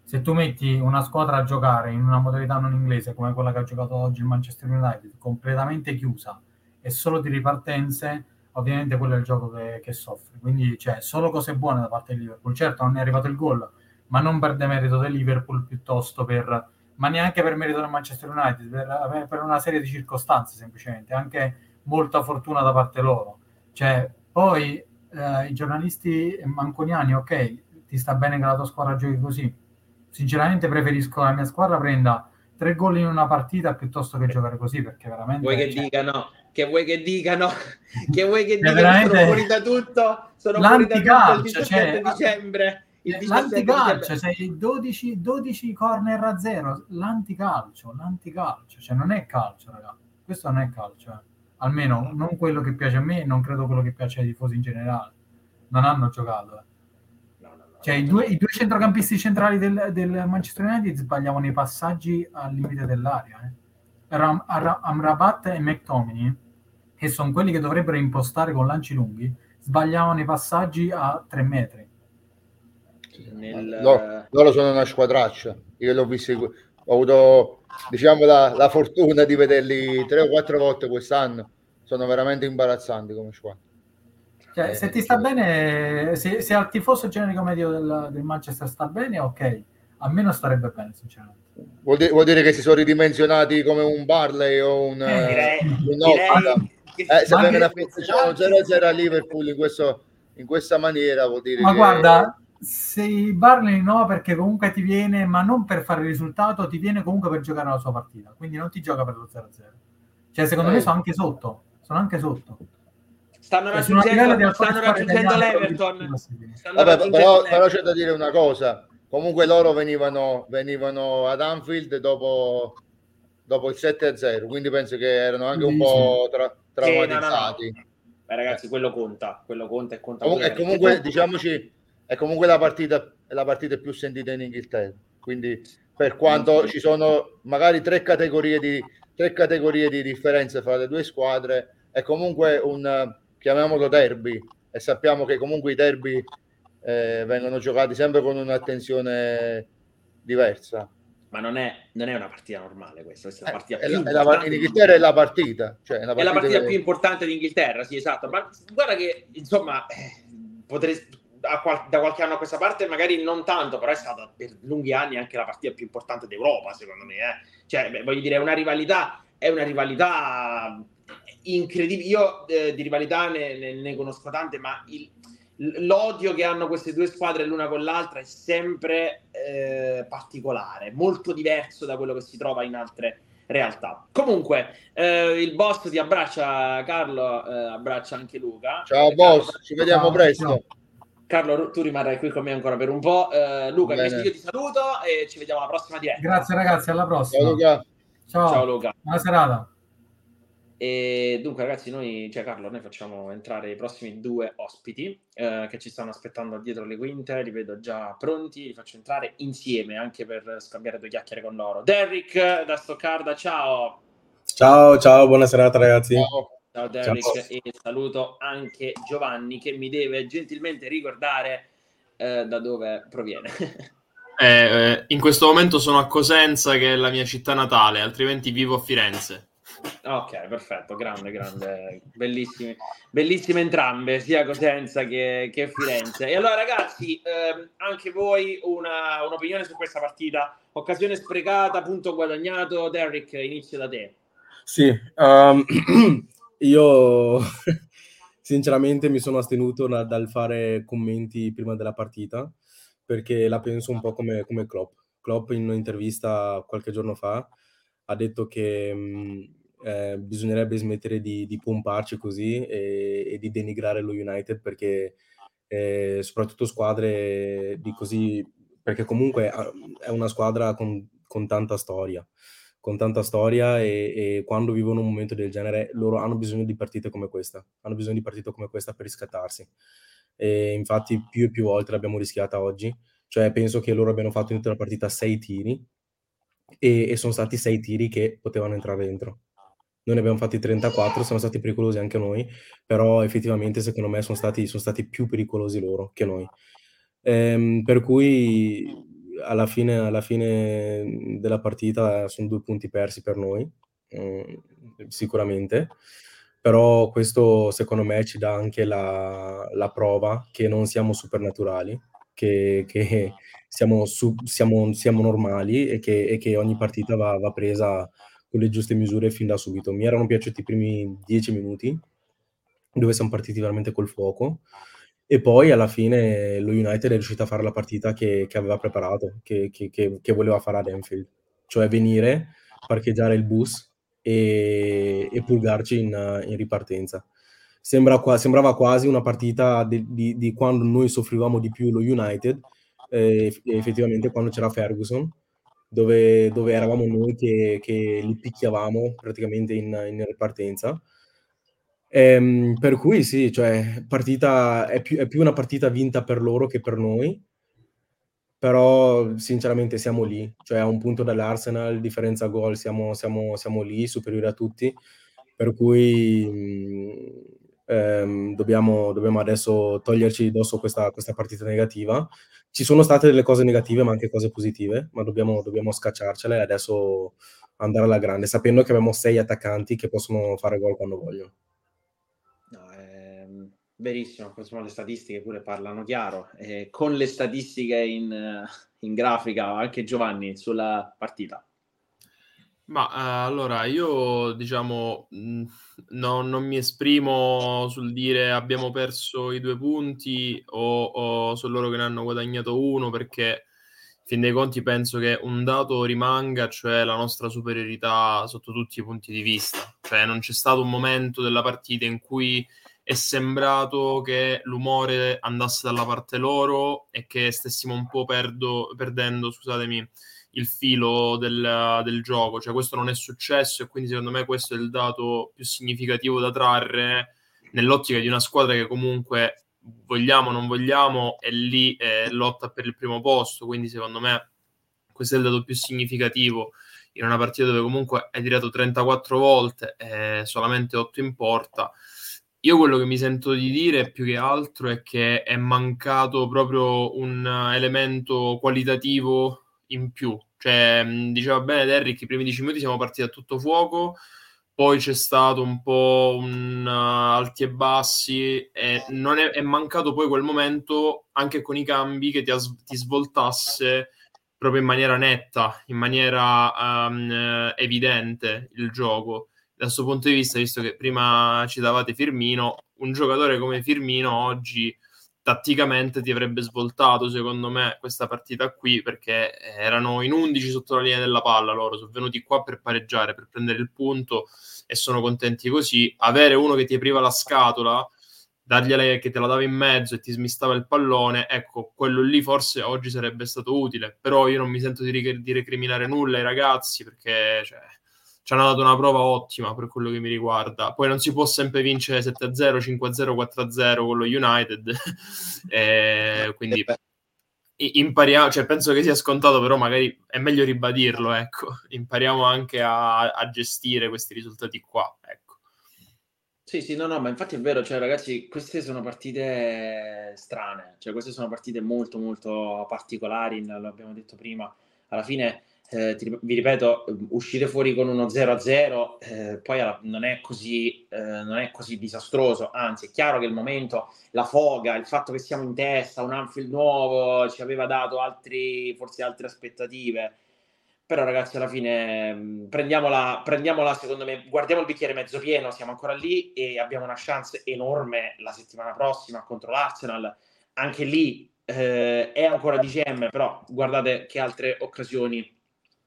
Se tu metti una squadra a giocare in una modalità non inglese come quella che ha giocato oggi il Manchester United, completamente chiusa e solo di ripartenze, ovviamente quello è il gioco che, che soffre. Quindi c'è cioè, solo cose buone da parte di Liverpool. Certo, non è arrivato il gol, ma non per demerito del Liverpool piuttosto per ma neanche per merito del Manchester United, per, per, una serie di circostanze semplicemente, anche molta fortuna da parte loro. Cioè, poi eh, i giornalisti manconiani, ok, ti sta bene che la tua squadra giochi così. Sinceramente preferisco che la mia squadra prenda tre gol in una partita piuttosto che giocare così perché veramente vuoi che cioè... dicano che vuoi che dicano che vuoi che dicano veramente... sono fuori da tutto sono fuori da tutto il 17 cioè... dicembre il l'anticalcio, cioè 12, 12 corner a zero, l'anticalcio, l'anticalcio, cioè non è calcio, ragazzi. Questo non è calcio, eh almeno non quello che piace a me, non credo quello che piace ai tifosi in generale. Non hanno giocato. Eh. Cioè, i due, i due, centrocampisti centrali del, del, Manchester United sbagliavano i passaggi al limite dell'area. Eh. Ram, Amrabat e McTominay, che sono quelli che dovrebbero impostare con lanci lunghi, sbagliavano i passaggi a tre metri. Nel... Loro, loro sono una squadraccia. Io l'ho visto, ho avuto diciamo la, la, fortuna di vederli tre o quattro volte quest'anno. Sono veramente imbarazzanti come squadra. Cioè, eh, se ti sta bene, se, se al tifoso generico medio del, del, Manchester sta bene, ok. A me non starebbe bene, sinceramente. Vuol dire, vuol dire che si sono ridimensionati come un Barley o un, eh, direi, un direi, eh, se viene una 0-0 a Liverpool in, questo, in questa maniera vuol dire ma che... guarda se Barley no perché comunque ti viene ma non per fare il risultato ti viene comunque per giocare la sua partita. Quindi non ti gioca per lo 0-0 cioè secondo eh. me sono anche sotto. Sono anche sotto. Stanno cioè, raggiungendo, stanno raggiungendo l'Everton. stanno Vabbè, però, però, c'è da dire una cosa. Comunque loro venivano, venivano ad Anfield dopo, dopo il 7-0 quindi penso che erano anche un po' tra, traumatizzati sì, no, no, no. Beh, ragazzi quello conta. Quello conta e conta comunque, comunque diciamoci è comunque la partita, la partita più sentita in Inghilterra. Quindi per quanto ci sono magari tre categorie di, tre categorie di differenze fra le due squadre, è comunque un, chiamiamolo derby, e sappiamo che comunque i derby eh, vengono giocati sempre con un'attenzione diversa. Ma non è, non è una partita normale questa, questa è la partita eh, più è la, in Inghilterra è la partita. Cioè è la partita, è la partita che... più importante d'Inghilterra, sì esatto. Ma guarda che insomma eh, potresti qual- da qualche anno a questa parte magari non tanto, però è stata per lunghi anni anche la partita più importante d'Europa, secondo me. Eh. Cioè, beh, voglio dire, è una rivalità, è una rivalità incredibile. Io eh, di rivalità ne, ne, ne, conosco tante, ma il, l'odio che hanno queste due squadre l'una con l'altra è sempre eh, particolare, molto diverso da quello che si trova in altre realtà. Comunque, eh, il boss ti abbraccia, Carlo, eh, abbraccia anche Luca. Ciao, boss, Carlo, ci vediamo presto. Ciao. Carlo, tu rimarrai qui con me ancora per un po'. Uh, Luca, io ti saluto e ci vediamo alla prossima diretta. Grazie ragazzi, alla prossima. Ciao Luca. Ciao, Ciao Luca. Buona serata. E dunque, ragazzi, noi, cioè Carlo, noi facciamo entrare i prossimi due ospiti eh, che ci stanno aspettando dietro le quinte. Li vedo già pronti, li faccio entrare insieme anche per scambiare due chiacchiere con loro. Derrick da Stoccarda, ciao. Ciao, ciao, buona serata, ragazzi. Ciao. Ciao Derrick e saluto anche Giovanni che mi deve gentilmente ricordare eh, da dove proviene. Eh, eh, in questo momento sono a Cosenza che è la mia città natale, altrimenti vivo a Firenze. Ok, perfetto, grande, grande, bellissime, bellissime entrambe, sia Cosenza che, che Firenze. E allora ragazzi, ehm, anche voi una, un'opinione su questa partita occasione sprecata, punto guadagnato. Derrick, inizio da te. Sì, um, io sinceramente mi sono astenuto da, dal fare commenti prima della partita perché la penso un po' come, come Klopp. Klopp in un'intervista qualche giorno fa ha detto che mh, eh, bisognerebbe smettere di, di pomparci così e, e, di denigrare lo United perché eh, soprattutto squadre di così perché comunque è una squadra con, con tanta storia con tanta storia e, e, quando vivono un momento del genere loro hanno bisogno di partite come questa hanno bisogno di partite come questa per riscattarsi e infatti più e più volte l'abbiamo rischiata oggi cioè penso che loro abbiano fatto in tutta la partita sei tiri e, e sono stati sei tiri che potevano entrare dentro noi ne abbiamo fatti 34, sono stati pericolosi anche noi, però effettivamente secondo me sono stati, sono stati più pericolosi loro che noi. Ehm, per cui alla fine, alla fine, della partita sono due punti persi per noi, eh, sicuramente, però questo secondo me ci dà anche la, la prova che non siamo supernaturali, che, che siamo, su, siamo, siamo, normali e che, e che ogni partita va, va presa con le giuste misure fin da subito. Mi erano piaciuti i primi dieci minuti, dove siamo partiti veramente col fuoco, e poi alla fine lo United è riuscito a fare la partita che, che aveva preparato, che, che, che, voleva fare ad Enfield, cioè venire, parcheggiare il bus e, e purgarci in, in ripartenza. Sembra, sembrava quasi una partita di, di, di, quando noi soffrivamo di più lo United, eh, effettivamente quando c'era Ferguson, dove, dove eravamo noi che, che, li picchiavamo praticamente in, in ripartenza. Ehm, per cui sì, cioè, partita, è, più, è più una partita vinta per loro che per noi, però sinceramente siamo lì, cioè a un punto dall'Arsenal, differenza gol, siamo, siamo, siamo lì, superiori a tutti, per cui ehm, dobbiamo, dobbiamo, adesso toglierci dosso questa, questa, partita negativa. Ci sono state delle cose negative, ma anche cose positive, ma dobbiamo, dobbiamo scacciarcele e adesso andare alla grande, sapendo che abbiamo sei attaccanti che possono fare gol quando vogliono. No, è verissimo, insomma, le statistiche pure parlano chiaro. Eh, con le statistiche in, in grafica, anche Giovanni, sulla partita. Ma uh, allora io diciamo mh, mm, no, non mi esprimo sul dire abbiamo perso i due punti o, o su loro che ne hanno guadagnato uno perché in fin dei conti penso che un dato rimanga, cioè la nostra superiorità sotto tutti i punti di vista. Cioè non c'è stato un momento della partita in cui è sembrato che l'umore andasse dalla parte loro e che stessimo un po' perdo, perdendo, scusatemi, il filo del, del, gioco, cioè questo non è successo e quindi secondo me questo è il dato più significativo da trarre nell'ottica di una squadra che comunque vogliamo o non vogliamo è lì e lotta per il primo posto, quindi secondo me questo è il dato più significativo in una partita dove comunque hai tirato 34 volte e solamente 8 in porta. Io quello che mi sento di dire più che altro è che è mancato proprio un elemento qualitativo in più. Cioè, diceva bene Derrick, i primi dieci minuti siamo partiti a tutto fuoco, poi c'è stato un po' un uh, alti e bassi e non è, è, mancato poi quel momento anche con i cambi che ti, as- ti svoltasse proprio in maniera netta, in maniera um, evidente il gioco. Da questo punto di vista, visto che prima citavate Firmino, un giocatore come Firmino oggi tatticamente ti avrebbe svoltato secondo me questa partita qui perché erano in 11 sotto la linea della palla loro sono venuti qua per pareggiare per prendere il punto e sono contenti così avere uno che ti apriva la scatola dargliela che te la dava in mezzo e ti smistava il pallone ecco quello lì forse oggi sarebbe stato utile però io non mi sento di, di recriminare nulla ai ragazzi perché cioè, ci hanno dato una prova ottima per quello che mi riguarda. Poi non si può sempre vincere 7-0, 5-0, 4-0 con lo United, eh, quindi impariamo, cioè penso che sia scontato, però magari è meglio ribadirlo, ecco. Impariamo anche a, a gestire questi risultati qua, ecco. Sì, sì, no, no, ma infatti è vero, cioè ragazzi, queste sono partite strane, cioè queste sono partite molto, molto particolari, l'abbiamo detto prima, alla fine eh, ti, vi ripeto, uscire fuori con uno 0-0 eh, poi alla, non, è così, eh, non è così disastroso, anzi è chiaro che il momento, la foga, il fatto che siamo in testa, un Anfield nuovo ci aveva dato altri, forse altre aspettative, però ragazzi alla fine mh, prendiamola, prendiamola secondo me, guardiamo il bicchiere mezzo pieno, siamo ancora lì e abbiamo una chance enorme la settimana prossima contro l'Arsenal, anche lì eh, è ancora DCM, però guardate che altre occasioni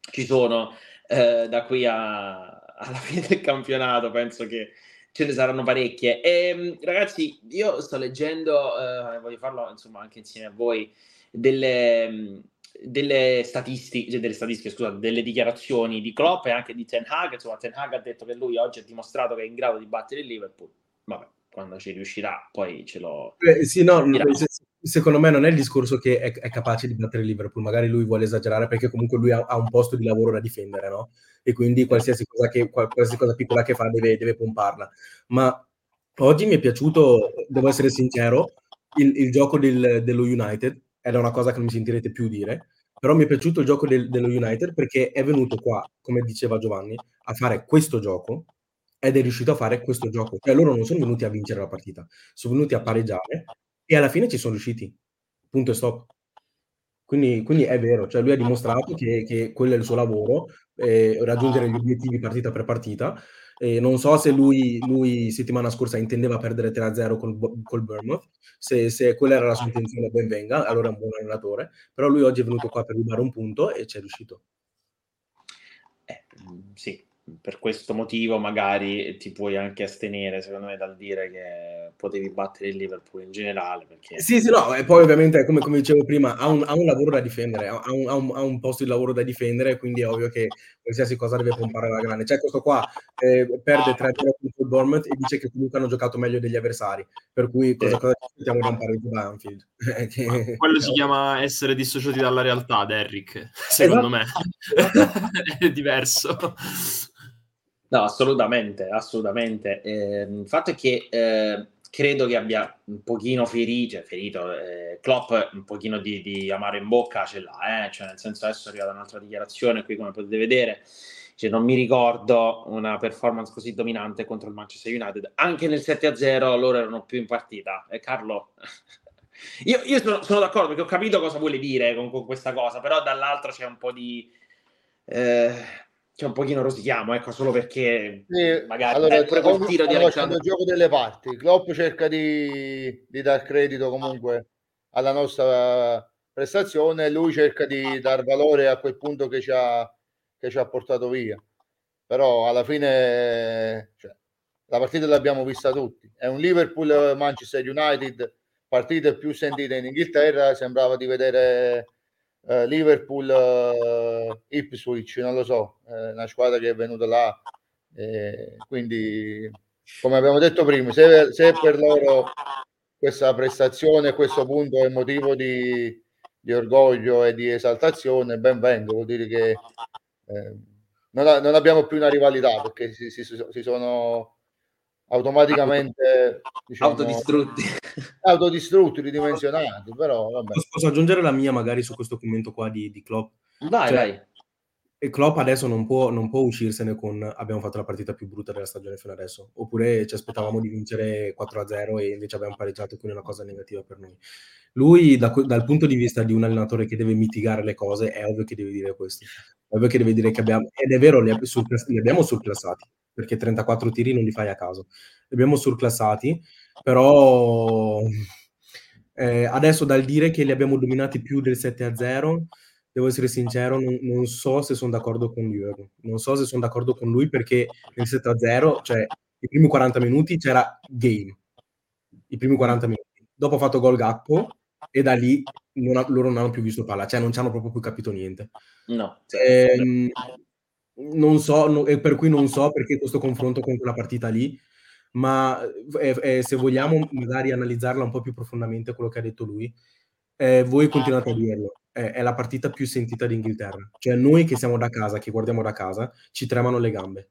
ci sono eh, da qui a, alla fine del campionato, penso che ce ne saranno parecchie. E, ehm, ragazzi, io sto leggendo, eh, voglio farlo insomma anche insieme a voi, delle, delle statistiche, cioè delle statistiche, scusate, delle dichiarazioni di Klopp e anche di Ten Hag. Insomma, Ten Hag ha detto che lui oggi ha dimostrato che è in grado di battere il Liverpool. Vabbè, quando ci riuscirà, poi ce lo. Eh, sì, no, secondo me non è il discorso che è, è, capace di battere il Liverpool, magari lui vuole esagerare perché comunque lui ha, ha, un posto di lavoro da difendere, no? E quindi qualsiasi cosa, che, qualsiasi cosa piccola che fa deve, deve pomparla. Ma oggi mi è piaciuto, devo essere sincero, il, il gioco del, dello United, ed è una cosa che non mi sentirete più dire, però mi è piaciuto il gioco del, dello United perché è venuto qua, come diceva Giovanni, a fare questo gioco ed è riuscito a fare questo gioco. Cioè loro non sono venuti a vincere la partita, sono venuti a pareggiare e alla fine ci sono riusciti. Punto e stop. Quindi, quindi è vero, cioè lui ha dimostrato che, che quello è il suo lavoro, eh, raggiungere gli obiettivi partita per partita. E non so se lui, lui settimana scorsa intendeva perdere 3-0 col, col Bournemouth, se, se, quella era la sua intenzione ben venga, allora è un buon allenatore, però lui oggi è venuto qua per rubare un punto e ci è riuscito. Eh, sì, per questo motivo magari ti puoi anche astenere, secondo me, dal dire che potevi battere il Liverpool in generale. Perché... Sì, sì, no, e poi ovviamente, come, come dicevo prima, ha un, ha un, lavoro da difendere, ha un, ha, un, ha un, posto di lavoro da difendere, quindi è ovvio che qualsiasi cosa deve pompare la grande. C'è questo qua, eh, perde 3-0 contro il Bournemouth e dice che comunque hanno giocato meglio degli avversari, per cui cosa, cosa ci aspettiamo da un pareggio da Anfield? che... Quello si chiama essere dissociati dalla realtà, Derrick, secondo esatto. me. è diverso. No, assolutamente, assolutamente. Eh, il fatto è che eh, credo che abbia un pochino ferito, cioè ferito, eh, Klopp un pochino di, di, amaro in bocca ce l'ha, eh? cioè nel senso adesso è arrivata un'altra dichiarazione qui come potete vedere, cioè, non mi ricordo una performance così dominante contro il Manchester United, anche nel 7-0 loro erano più in partita, e Carlo... io, io sono, sono, d'accordo perché ho capito cosa vuole dire con, con questa cosa, però dall'altro c'è un po' di... Eh, c'è un pochino rosichiamo, ecco, solo perché sì, magari allora, pure col tiro di Alexandro. il gioco delle parti. Klopp cerca di, di dar credito comunque alla nostra prestazione, lui cerca di dar valore a quel punto che ci ha, che ci ha portato via. Però alla fine cioè, la partita l'abbiamo vista tutti. È un Liverpool-Manchester United, partita più sentita in Inghilterra, sembrava di vedere Uh, Liverpool uh, Ipswich, non lo so, è una squadra che è venuta là. Eh, quindi, come abbiamo detto prima, se, se, per loro questa prestazione, questo punto è motivo di, di orgoglio e di esaltazione, ben venga, vuol dire che eh, non, non, abbiamo più una rivalità perché si, si, si sono automaticamente diciamo, autodistrutti. autodistrutti ridimensionati però vabbè. posso aggiungere la mia magari su questo commento qua di, di Klopp? Vai cioè, vai e Klopp adesso non può, non può uscirsene con abbiamo fatto la partita più brutta della stagione fino adesso. Oppure ci aspettavamo di vincere 4-0 e invece abbiamo pareggiato quindi è una cosa negativa per noi. Lui da, dal punto di vista di un allenatore che deve mitigare le cose è ovvio che deve dire questo. È ovvio che deve dire che abbiamo ed è vero li, li abbiamo surclassati perché 34 tiri non li fai a caso. Li abbiamo surclassati, però eh, adesso dal dire che li abbiamo dominati più del 7 a 0, devo essere sincero, non, non so se sono d'accordo con Jürgen. Non so se sono d'accordo con lui perché nel 7 a 0, cioè i primi 40 minuti c'era game. I primi 40 minuti. Dopo ha fatto gol Gappo e da lì non ha, loro non hanno più visto palla, cioè non ci hanno proprio più capito niente. No. Ehm, non so, no, e per cui non so perché questo confronto con quella partita lì, ma eh, eh, se vogliamo magari analizzarla un po' più profondamente quello che ha detto lui, eh, voi continuate a dirlo, è la partita più sentita d'Inghilterra, cioè noi che siamo da casa, che guardiamo da casa, ci tremano le gambe.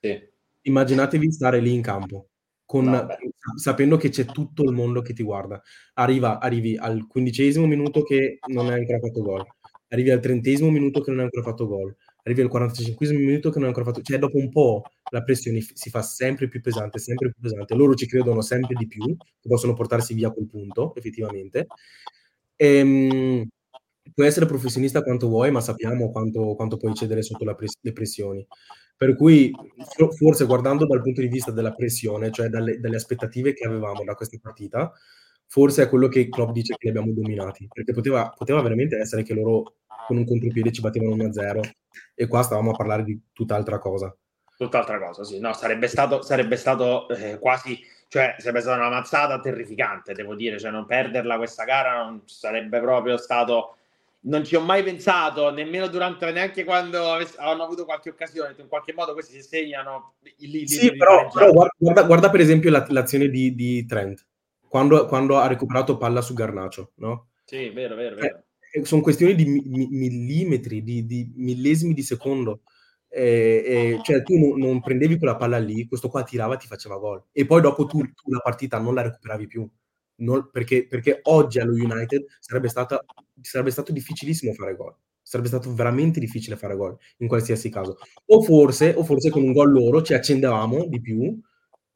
Sì. Immaginatevi stare lì in campo, con, sapendo che c'è tutto il mondo che ti guarda. Arriva, arrivi al quindicesimo minuto che non hai ancora fatto gol, arrivi al trentesimo minuto che non hai ancora fatto gol, arrivi al 45 minuto che non hai ancora fatto, cioè dopo un po' la pressione si fa sempre più pesante, sempre più pesante, loro ci credono sempre di più, che possono portarsi via quel punto, effettivamente. Ehm, puoi essere professionista quanto vuoi, ma sappiamo quanto, quanto puoi cedere sotto press- le pressioni. Per cui, forse guardando dal punto di vista della pressione, cioè dalle, dalle, aspettative che avevamo da questa partita, forse è quello che club dice che li abbiamo dominati, perché poteva, poteva veramente essere che loro con un contropiede ci battevano 1-0 e qua stavamo a parlare di tutt'altra cosa. Tutt'altra cosa, sì. No, sarebbe stato, sarebbe stato eh, quasi, cioè sarebbe stata una mazzata terrificante, devo dire, cioè non perderla questa gara non sarebbe proprio stato non ci ho mai pensato, nemmeno durante, neanche quando hanno avuto qualche occasione, in qualche modo questi si segnano. Lì, sì, però, però guarda, guarda, per esempio la, l'azione di, di Trent, quando, quando, ha recuperato palla su Garnacio, no? Sì, vero, vero, vero. Eh, sono questioni di mi, millimetri, di, di, millesimi di secondo. Eh, eh, cioè tu non, non, prendevi quella palla lì, questo qua tirava e ti faceva gol. E poi dopo tu, tu la partita non la recuperavi più non, perché, perché, oggi allo United sarebbe, stata, sarebbe stato difficilissimo fare gol. Sarebbe stato veramente difficile fare gol in qualsiasi caso. O forse, o forse con un gol loro ci accendevamo di più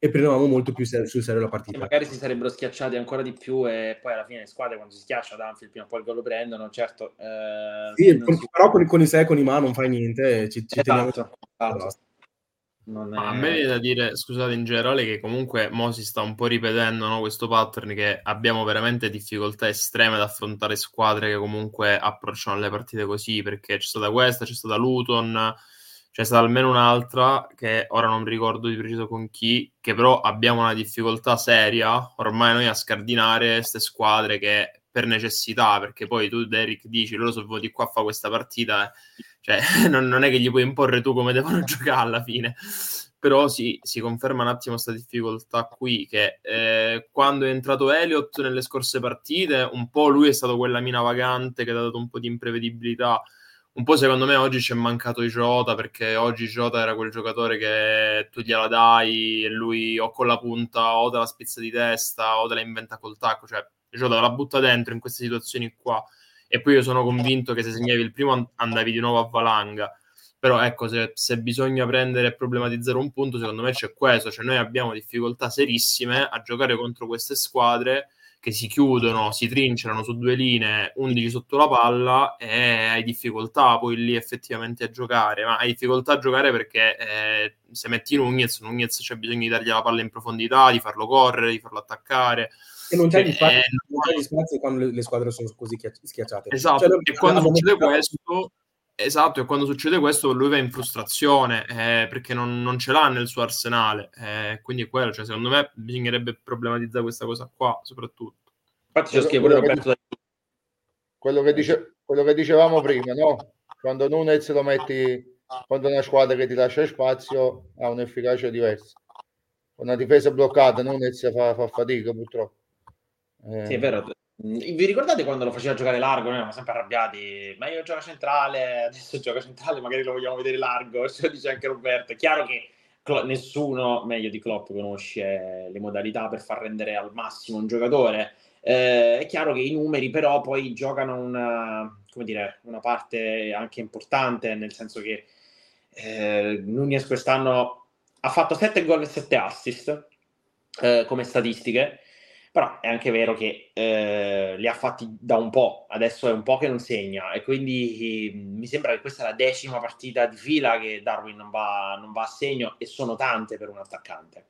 e prendevamo molto più ser- sul serio la partita. E magari si sarebbero schiacciati ancora di più e poi alla fine le squadre quando si schiaccia ad Anfield prima o poi il gol lo prendono, certo. Eh, sì, con, si... però con, con, i sé con i ma non fai niente, ci, ci esatto, teniamo... Esatto. Non è... A me viene da dire, scusate, in generale, che comunque mo si sta un po' ripetendo no, questo pattern che abbiamo veramente difficoltà estreme ad affrontare squadre che comunque approcciano le partite così, perché c'è stata questa, c'è stata Luton, c'è stata almeno un'altra che ora non ricordo di preciso con chi, che però abbiamo una difficoltà seria ormai noi a scardinare queste squadre che per necessità, perché poi tu Derek dici loro sono venuti qua a fare questa partita cioè, non, non, è che gli puoi imporre tu come devono giocare alla fine. Però sì, si conferma un attimo questa difficoltà qui, che eh, quando è entrato Elliott nelle scorse partite, un po' lui è stato quella mina vagante che ha dato un po' di imprevedibilità. Un po' secondo me oggi ci è mancato Jota, perché oggi Jota era quel giocatore che tu gliela dai e lui o con la punta o te la spizza di testa o te la inventa col tacco. Cioè, Jota la butta dentro in queste situazioni qua e poi io sono convinto che se segnavi il primo andavi di nuovo a valanga. Però ecco, se, se bisogna prendere e problematizzare un punto, secondo me c'è questo, cioè noi abbiamo difficoltà serissime a giocare contro queste squadre che si chiudono, si trincerano su due linee, 11 sotto la palla e hai difficoltà poi lì effettivamente a giocare, ma hai difficoltà a giocare perché eh, se metti Nunez, Nunez c'è bisogno di dargli la palla in profondità, di farlo correre, di farlo attaccare. E non c'è, cioè, spazio, eh, non c'è spazio quando le, le, squadre sono così schiacciate. Esatto, cioè, e quando succede questo... Esatto, e quando succede questo lui va in frustrazione eh, perché non, non, ce l'ha nel suo arsenale. Eh, quindi è quello, cioè, secondo me bisognerebbe problematizzare questa cosa qua, soprattutto. Infatti c'è scritto quello, quello, quello, che dice, quello che dicevamo prima, no? Quando Nunez lo metti quando una squadra che ti lascia spazio ha un'efficacia diversa. Una difesa bloccata Nunez fa, fa fatica purtroppo. Eh... Sì, è vero. Vi ricordate quando lo faceva giocare largo? Noi eravamo sempre arrabbiati. Ma io gioco centrale, adesso gioca centrale, magari lo vogliamo vedere largo. Ce lo dice anche Roberto. È chiaro che nessuno meglio di Klopp conosce le modalità per far rendere al massimo un giocatore. Eh, è chiaro che i numeri però poi giocano una, dire, una parte anche importante, nel senso che eh, Nunez quest'anno ha fatto 7 gol e 7 assist eh, come statistiche però è anche vero che eh, li ha fatti da un po', adesso è un po' che non segna e quindi eh, mi sembra che questa è la decima partita di fila che Darwin non va, non va a segno e sono tante per un attaccante.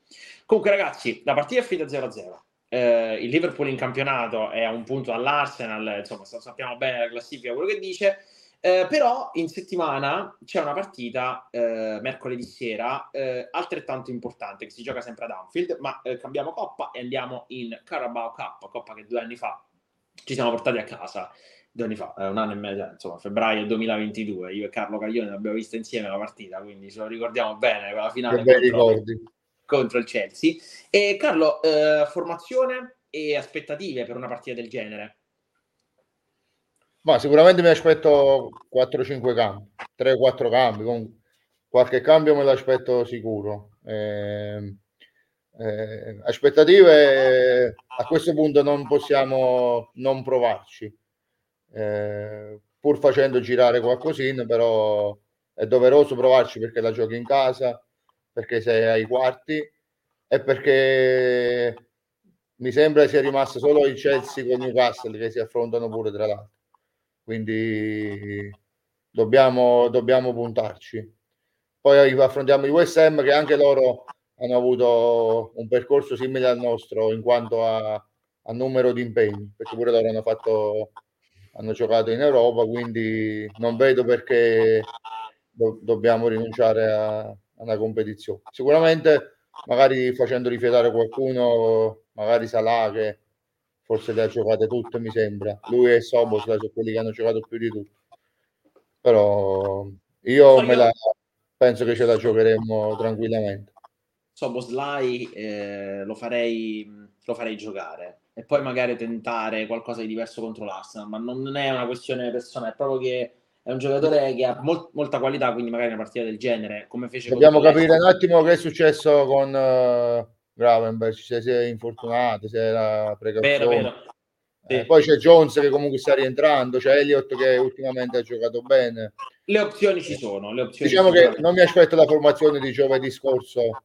Comunque ragazzi, la partita è finita 0-0. Eh, il Liverpool in campionato è a un punto dall'Arsenal, insomma sappiamo bene la classifica, quello che dice. Eh, però in settimana c'è una partita eh, mercoledì sera eh, altrettanto importante che si gioca sempre ad Anfield, ma eh, cambiamo coppa e andiamo in Carabao Cup, coppa che due anni fa ci siamo portati a casa. Due anni fa, eh, un anno e mezzo, insomma, febbraio 2022. Io e Carlo Caglione l'abbiamo vista insieme la partita, quindi ce lo ricordiamo bene, la finale contro, contro, il Chelsea. E Carlo, formazione e aspettative per una partita del genere? Ma sicuramente mi aspetto 4-5 cambi, 3-4 cambi, con qualche cambio me l'aspetto sicuro. Eh, eh, aspettative a questo punto non possiamo non provarci, eh, pur facendo girare qualcosina, però è doveroso provarci perché la giochi in casa, perché sei ai quarti e perché mi sembra sia rimasto solo il Chelsea con Newcastle che si affrontano pure tra l'altro quindi dobbiamo, dobbiamo puntarci. Poi affrontiamo i Ham che anche loro hanno avuto un percorso simile al nostro in quanto a, a numero di impegni, perché pure loro hanno fatto hanno giocato in Europa, quindi non vedo perché do, dobbiamo rinunciare a, a, una competizione. Sicuramente magari facendo rifiatare qualcuno, magari Salah che forse le ha giocate tutte, mi sembra. Lui e Sobos sono quelli che hanno giocato più di tutti. Però io me la, penso che ce la giocheremo tranquillamente. Soboslai eh, lo, farei, lo farei giocare e poi magari tentare qualcosa di diverso contro l'Arsenal, ma non è una questione personale, è proprio che è un giocatore che ha molt, molta qualità, quindi magari una partita del genere, come fece Dobbiamo capire un attimo che è successo con uh, Gravenberg, se si è infortunato, se era precauzione. Vero, vero. Sì. Eh, poi c'è Jones che comunque sta rientrando, c'è Elliott che ultimamente ha giocato bene. Le opzioni ci sono. Le opzioni diciamo che sono. non mi aspetto la formazione di giovedì scorso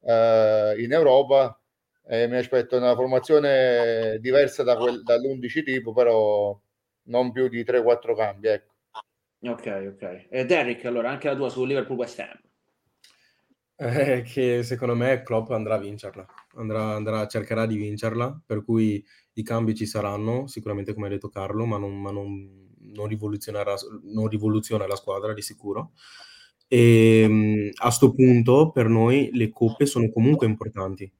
eh, in Europa, eh, mi aspetto una formazione diversa da quel, dall'11 tipo, però non più di 3-4 cambi. Ecco. Ok, ok. E Derrick, allora anche la tua su Liverpool West Ham. Eh, che secondo me Klopp andrà a vincerla, andrà, andrà, cercherà di vincerla, per cui i cambi ci saranno, sicuramente come ha detto Carlo, ma non, ma non, non, rivoluzionerà, non rivoluziona la squadra di sicuro. E ehm, a questo punto per noi le coppe sono comunque importanti.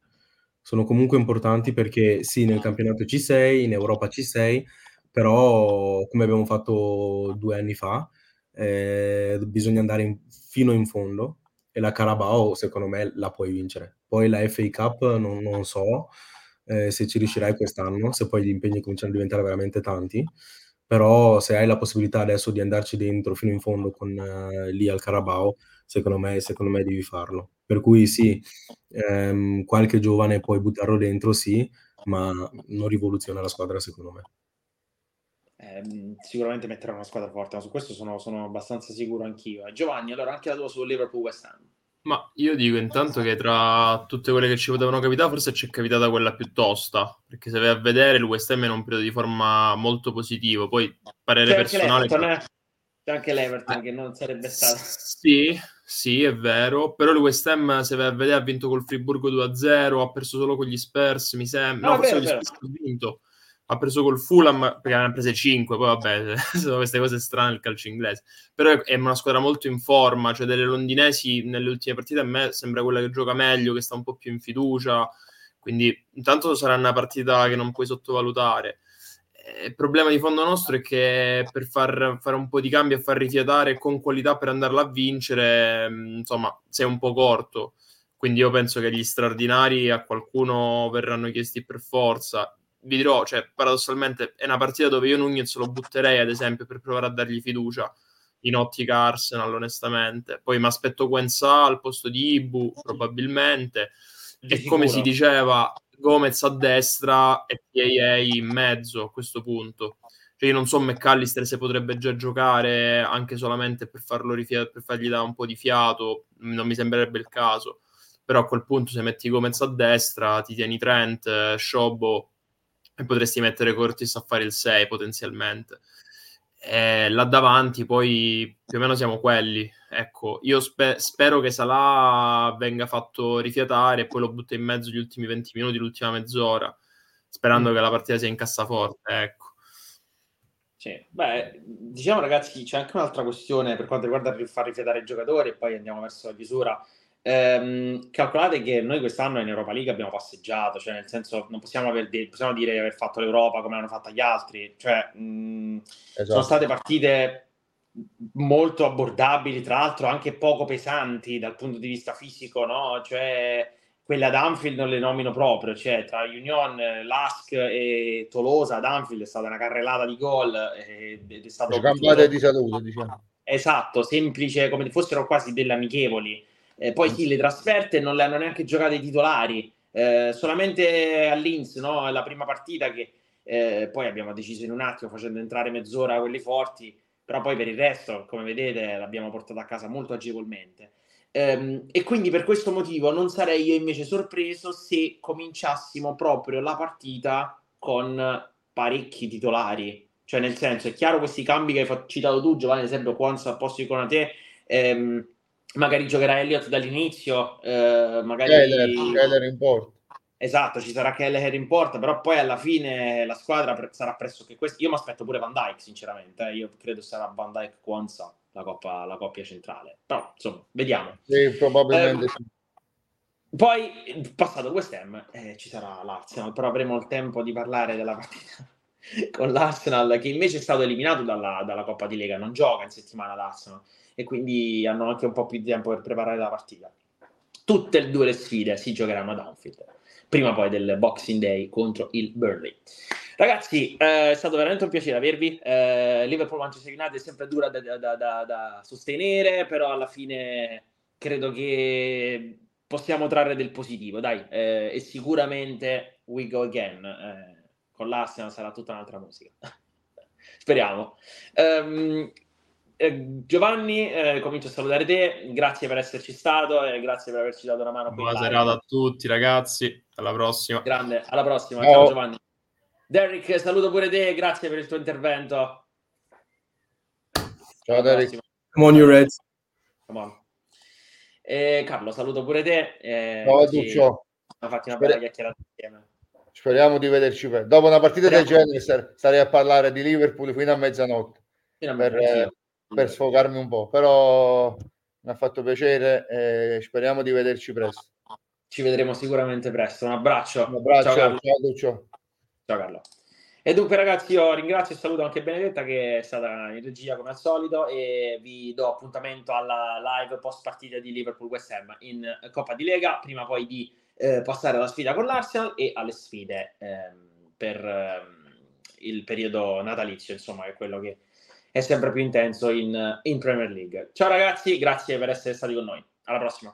Sono comunque importanti perché sì, nel campionato ci sei, in Europa ci sei, però come abbiamo fatto due anni fa, eh, bisogna andare in, fino in fondo e la Carabao secondo me la puoi vincere. Poi la FA Cup non, non so eh, se ci riuscirai quest'anno, se poi gli impegni cominciano a diventare veramente tanti, però se hai la possibilità adesso di andarci dentro fino in fondo con eh, lì al Carabao, secondo me, secondo me devi farlo. Per cui sì, ehm, qualche giovane puoi buttarlo dentro, sì, ma non rivoluziona la squadra secondo me. Eh, sicuramente metterà una squadra forte, ma su questo sono, sono abbastanza sicuro anch'io. Giovanni, allora anche la tua su Liverpool West Ham. Ma io dico intanto che tra tutte quelle che ci potevano capitare, forse ci è capitata quella più tosta, perché se vai a vedere il West Ham è in un periodo di forma molto positivo, poi parere c'è personale... Anche eh? C'è anche l'Everton che non sarebbe stato... Sì, sì, è vero, però il West Ham, se vai a vedere, ha vinto col Friburgo 2-0, ha perso solo con gli Spurs, mi sembra... No, no forse vero, gli Spurs ha vinto ha preso col Fulham perché ne ha prese 5, poi vabbè, sono queste cose strane il calcio inglese. Però è una squadra molto in forma, cioè delle londinesi nelle ultime partite a me sembra quella che gioca meglio, che sta un po' più in fiducia, quindi intanto sarà una partita che non puoi sottovalutare. Eh, il problema di fondo nostro è che per far fare un po' di cambi e far rifiatare con qualità per andarla a vincere, mm, insomma, sei un po' corto. Quindi io penso che gli straordinari a qualcuno verranno chiesti per forza vi dirò, cioè, paradossalmente è una partita dove io Nunez lo butterei, ad esempio, per provare a dargli fiducia in ottica Arsenal, onestamente. Poi mi aspetto Quenza al posto di Ibu, probabilmente. Di e sicuro. come si diceva, Gomez a destra e PAA in mezzo a questo punto. Cioè, io non so McAllister se potrebbe già giocare anche solamente per, farlo rifia- per fargli dare un po' di fiato, non mi sembrerebbe il caso. Però a quel punto se metti Gomez a destra, ti tieni Trent, Shobo e potresti mettere Cortis a fare il 6 potenzialmente. E là davanti poi più o meno siamo quelli. Ecco, io spe- spero che Salah venga fatto rifiatare e poi lo butta in mezzo gli ultimi 20 minuti, l'ultima mezz'ora, sperando mm. che la partita sia in cassaforte, ecco. Sì. Beh, diciamo ragazzi, c'è anche un'altra questione per quanto riguarda il far rifiatare i giocatori e poi andiamo verso la chiusura Ehm, calcolate che noi quest'anno in Europa League abbiamo passeggiato, cioè nel senso non possiamo, aver de- possiamo dire di aver fatto l'Europa come hanno fatto gli altri, cioè mh, esatto. sono state partite molto abbordabili, tra l'altro anche poco pesanti dal punto di vista fisico, no? Cioè quelle ad Anfield non le nomino proprio, cioè tra Union, Lask e Tolosa ad Anfield è stata una carrellata di gol ed è stato... Campate di salute, diciamo. Esatto, semplice, come fossero quasi delle amichevoli eh, poi sì, le trasferte non le hanno neanche giocate i titolari, eh, solamente a Linz, no? la prima partita che eh, poi abbiamo deciso in un attimo facendo entrare mezz'ora quelli forti, però poi per il resto, come vedete, l'abbiamo portato a casa molto agevolmente. Ehm, e quindi per questo motivo non sarei io invece sorpreso se cominciassimo proprio la partita con parecchi titolari Cioè, nel senso, è chiaro questi cambi che hai citato tu, Giovanni, ad esempio, Quanzo a posto di Conate, ehm, magari giocherà Elliott dall'inizio, eh, magari... Keller, Keller in porta. Esatto, ci sarà Keller in porta, però poi alla fine la squadra pre- sarà pressoché questa. Io mi aspetto pure Van Dyke, sinceramente. Eh. Io credo sarà Van Dyke Quanza la, coppa, la coppia centrale. Però, insomma, vediamo. Sì, probabilmente eh, sì. Poi, passato West Ham, eh, ci sarà l'Arsenal, però avremo il tempo di parlare della partita con l'Arsenal, che invece è stato eliminato dalla, dalla Coppa di Lega, non gioca in settimana l'Arsenal, e quindi hanno anche un po' più di tempo per preparare la partita. Tutte e due le sfide si giocheranno ad Anfield, prima poi del Boxing Day contro il Burnley. Ragazzi, eh, è stato veramente un piacere avervi. Eh, Liverpool Manchester United è sempre dura da, da, da, da sostenere, però alla fine credo che possiamo trarre del positivo, dai, eh, e sicuramente we go again. Eh, con l'Arsenal sarà tutta un'altra musica. Speriamo. Um, eh, Giovanni, eh, comincio a salutare te, grazie per esserci stato e grazie per averci dato una mano. Buona serata a tutti ragazzi, alla prossima. Grande, alla prossima, ciao, ciao Giovanni. Derek, saluto pure te, grazie per il tuo intervento. Ciao Derek. Come on you Reds. Come on. Eh, Carlo, saluto pure te. Eh, ciao Duccio. Abbiamo fatto una bella chiacchierata insieme. Speriamo di vederci per... dopo una partita del genere starei a parlare di Liverpool fino a mezzanotte fino a per, eh, per, sfogarmi un po', però mi ha fatto piacere e speriamo di vederci presto. Ci vedremo sicuramente presto. Un abbraccio. Un abbraccio. Ciao Carlo. Ciao, ciao Carlo. E dunque ragazzi io ringrazio e saluto anche Benedetta che è stata in regia come al solito e vi do appuntamento alla live post partita di Liverpool West Ham in Coppa di Lega, prima poi di eh, passare alla sfida con l'Arsenal e alle sfide ehm, per ehm, il periodo natalizio, insomma, che è quello che è sempre più intenso in, in Premier League. Ciao ragazzi, grazie per essere stati con noi. Alla prossima.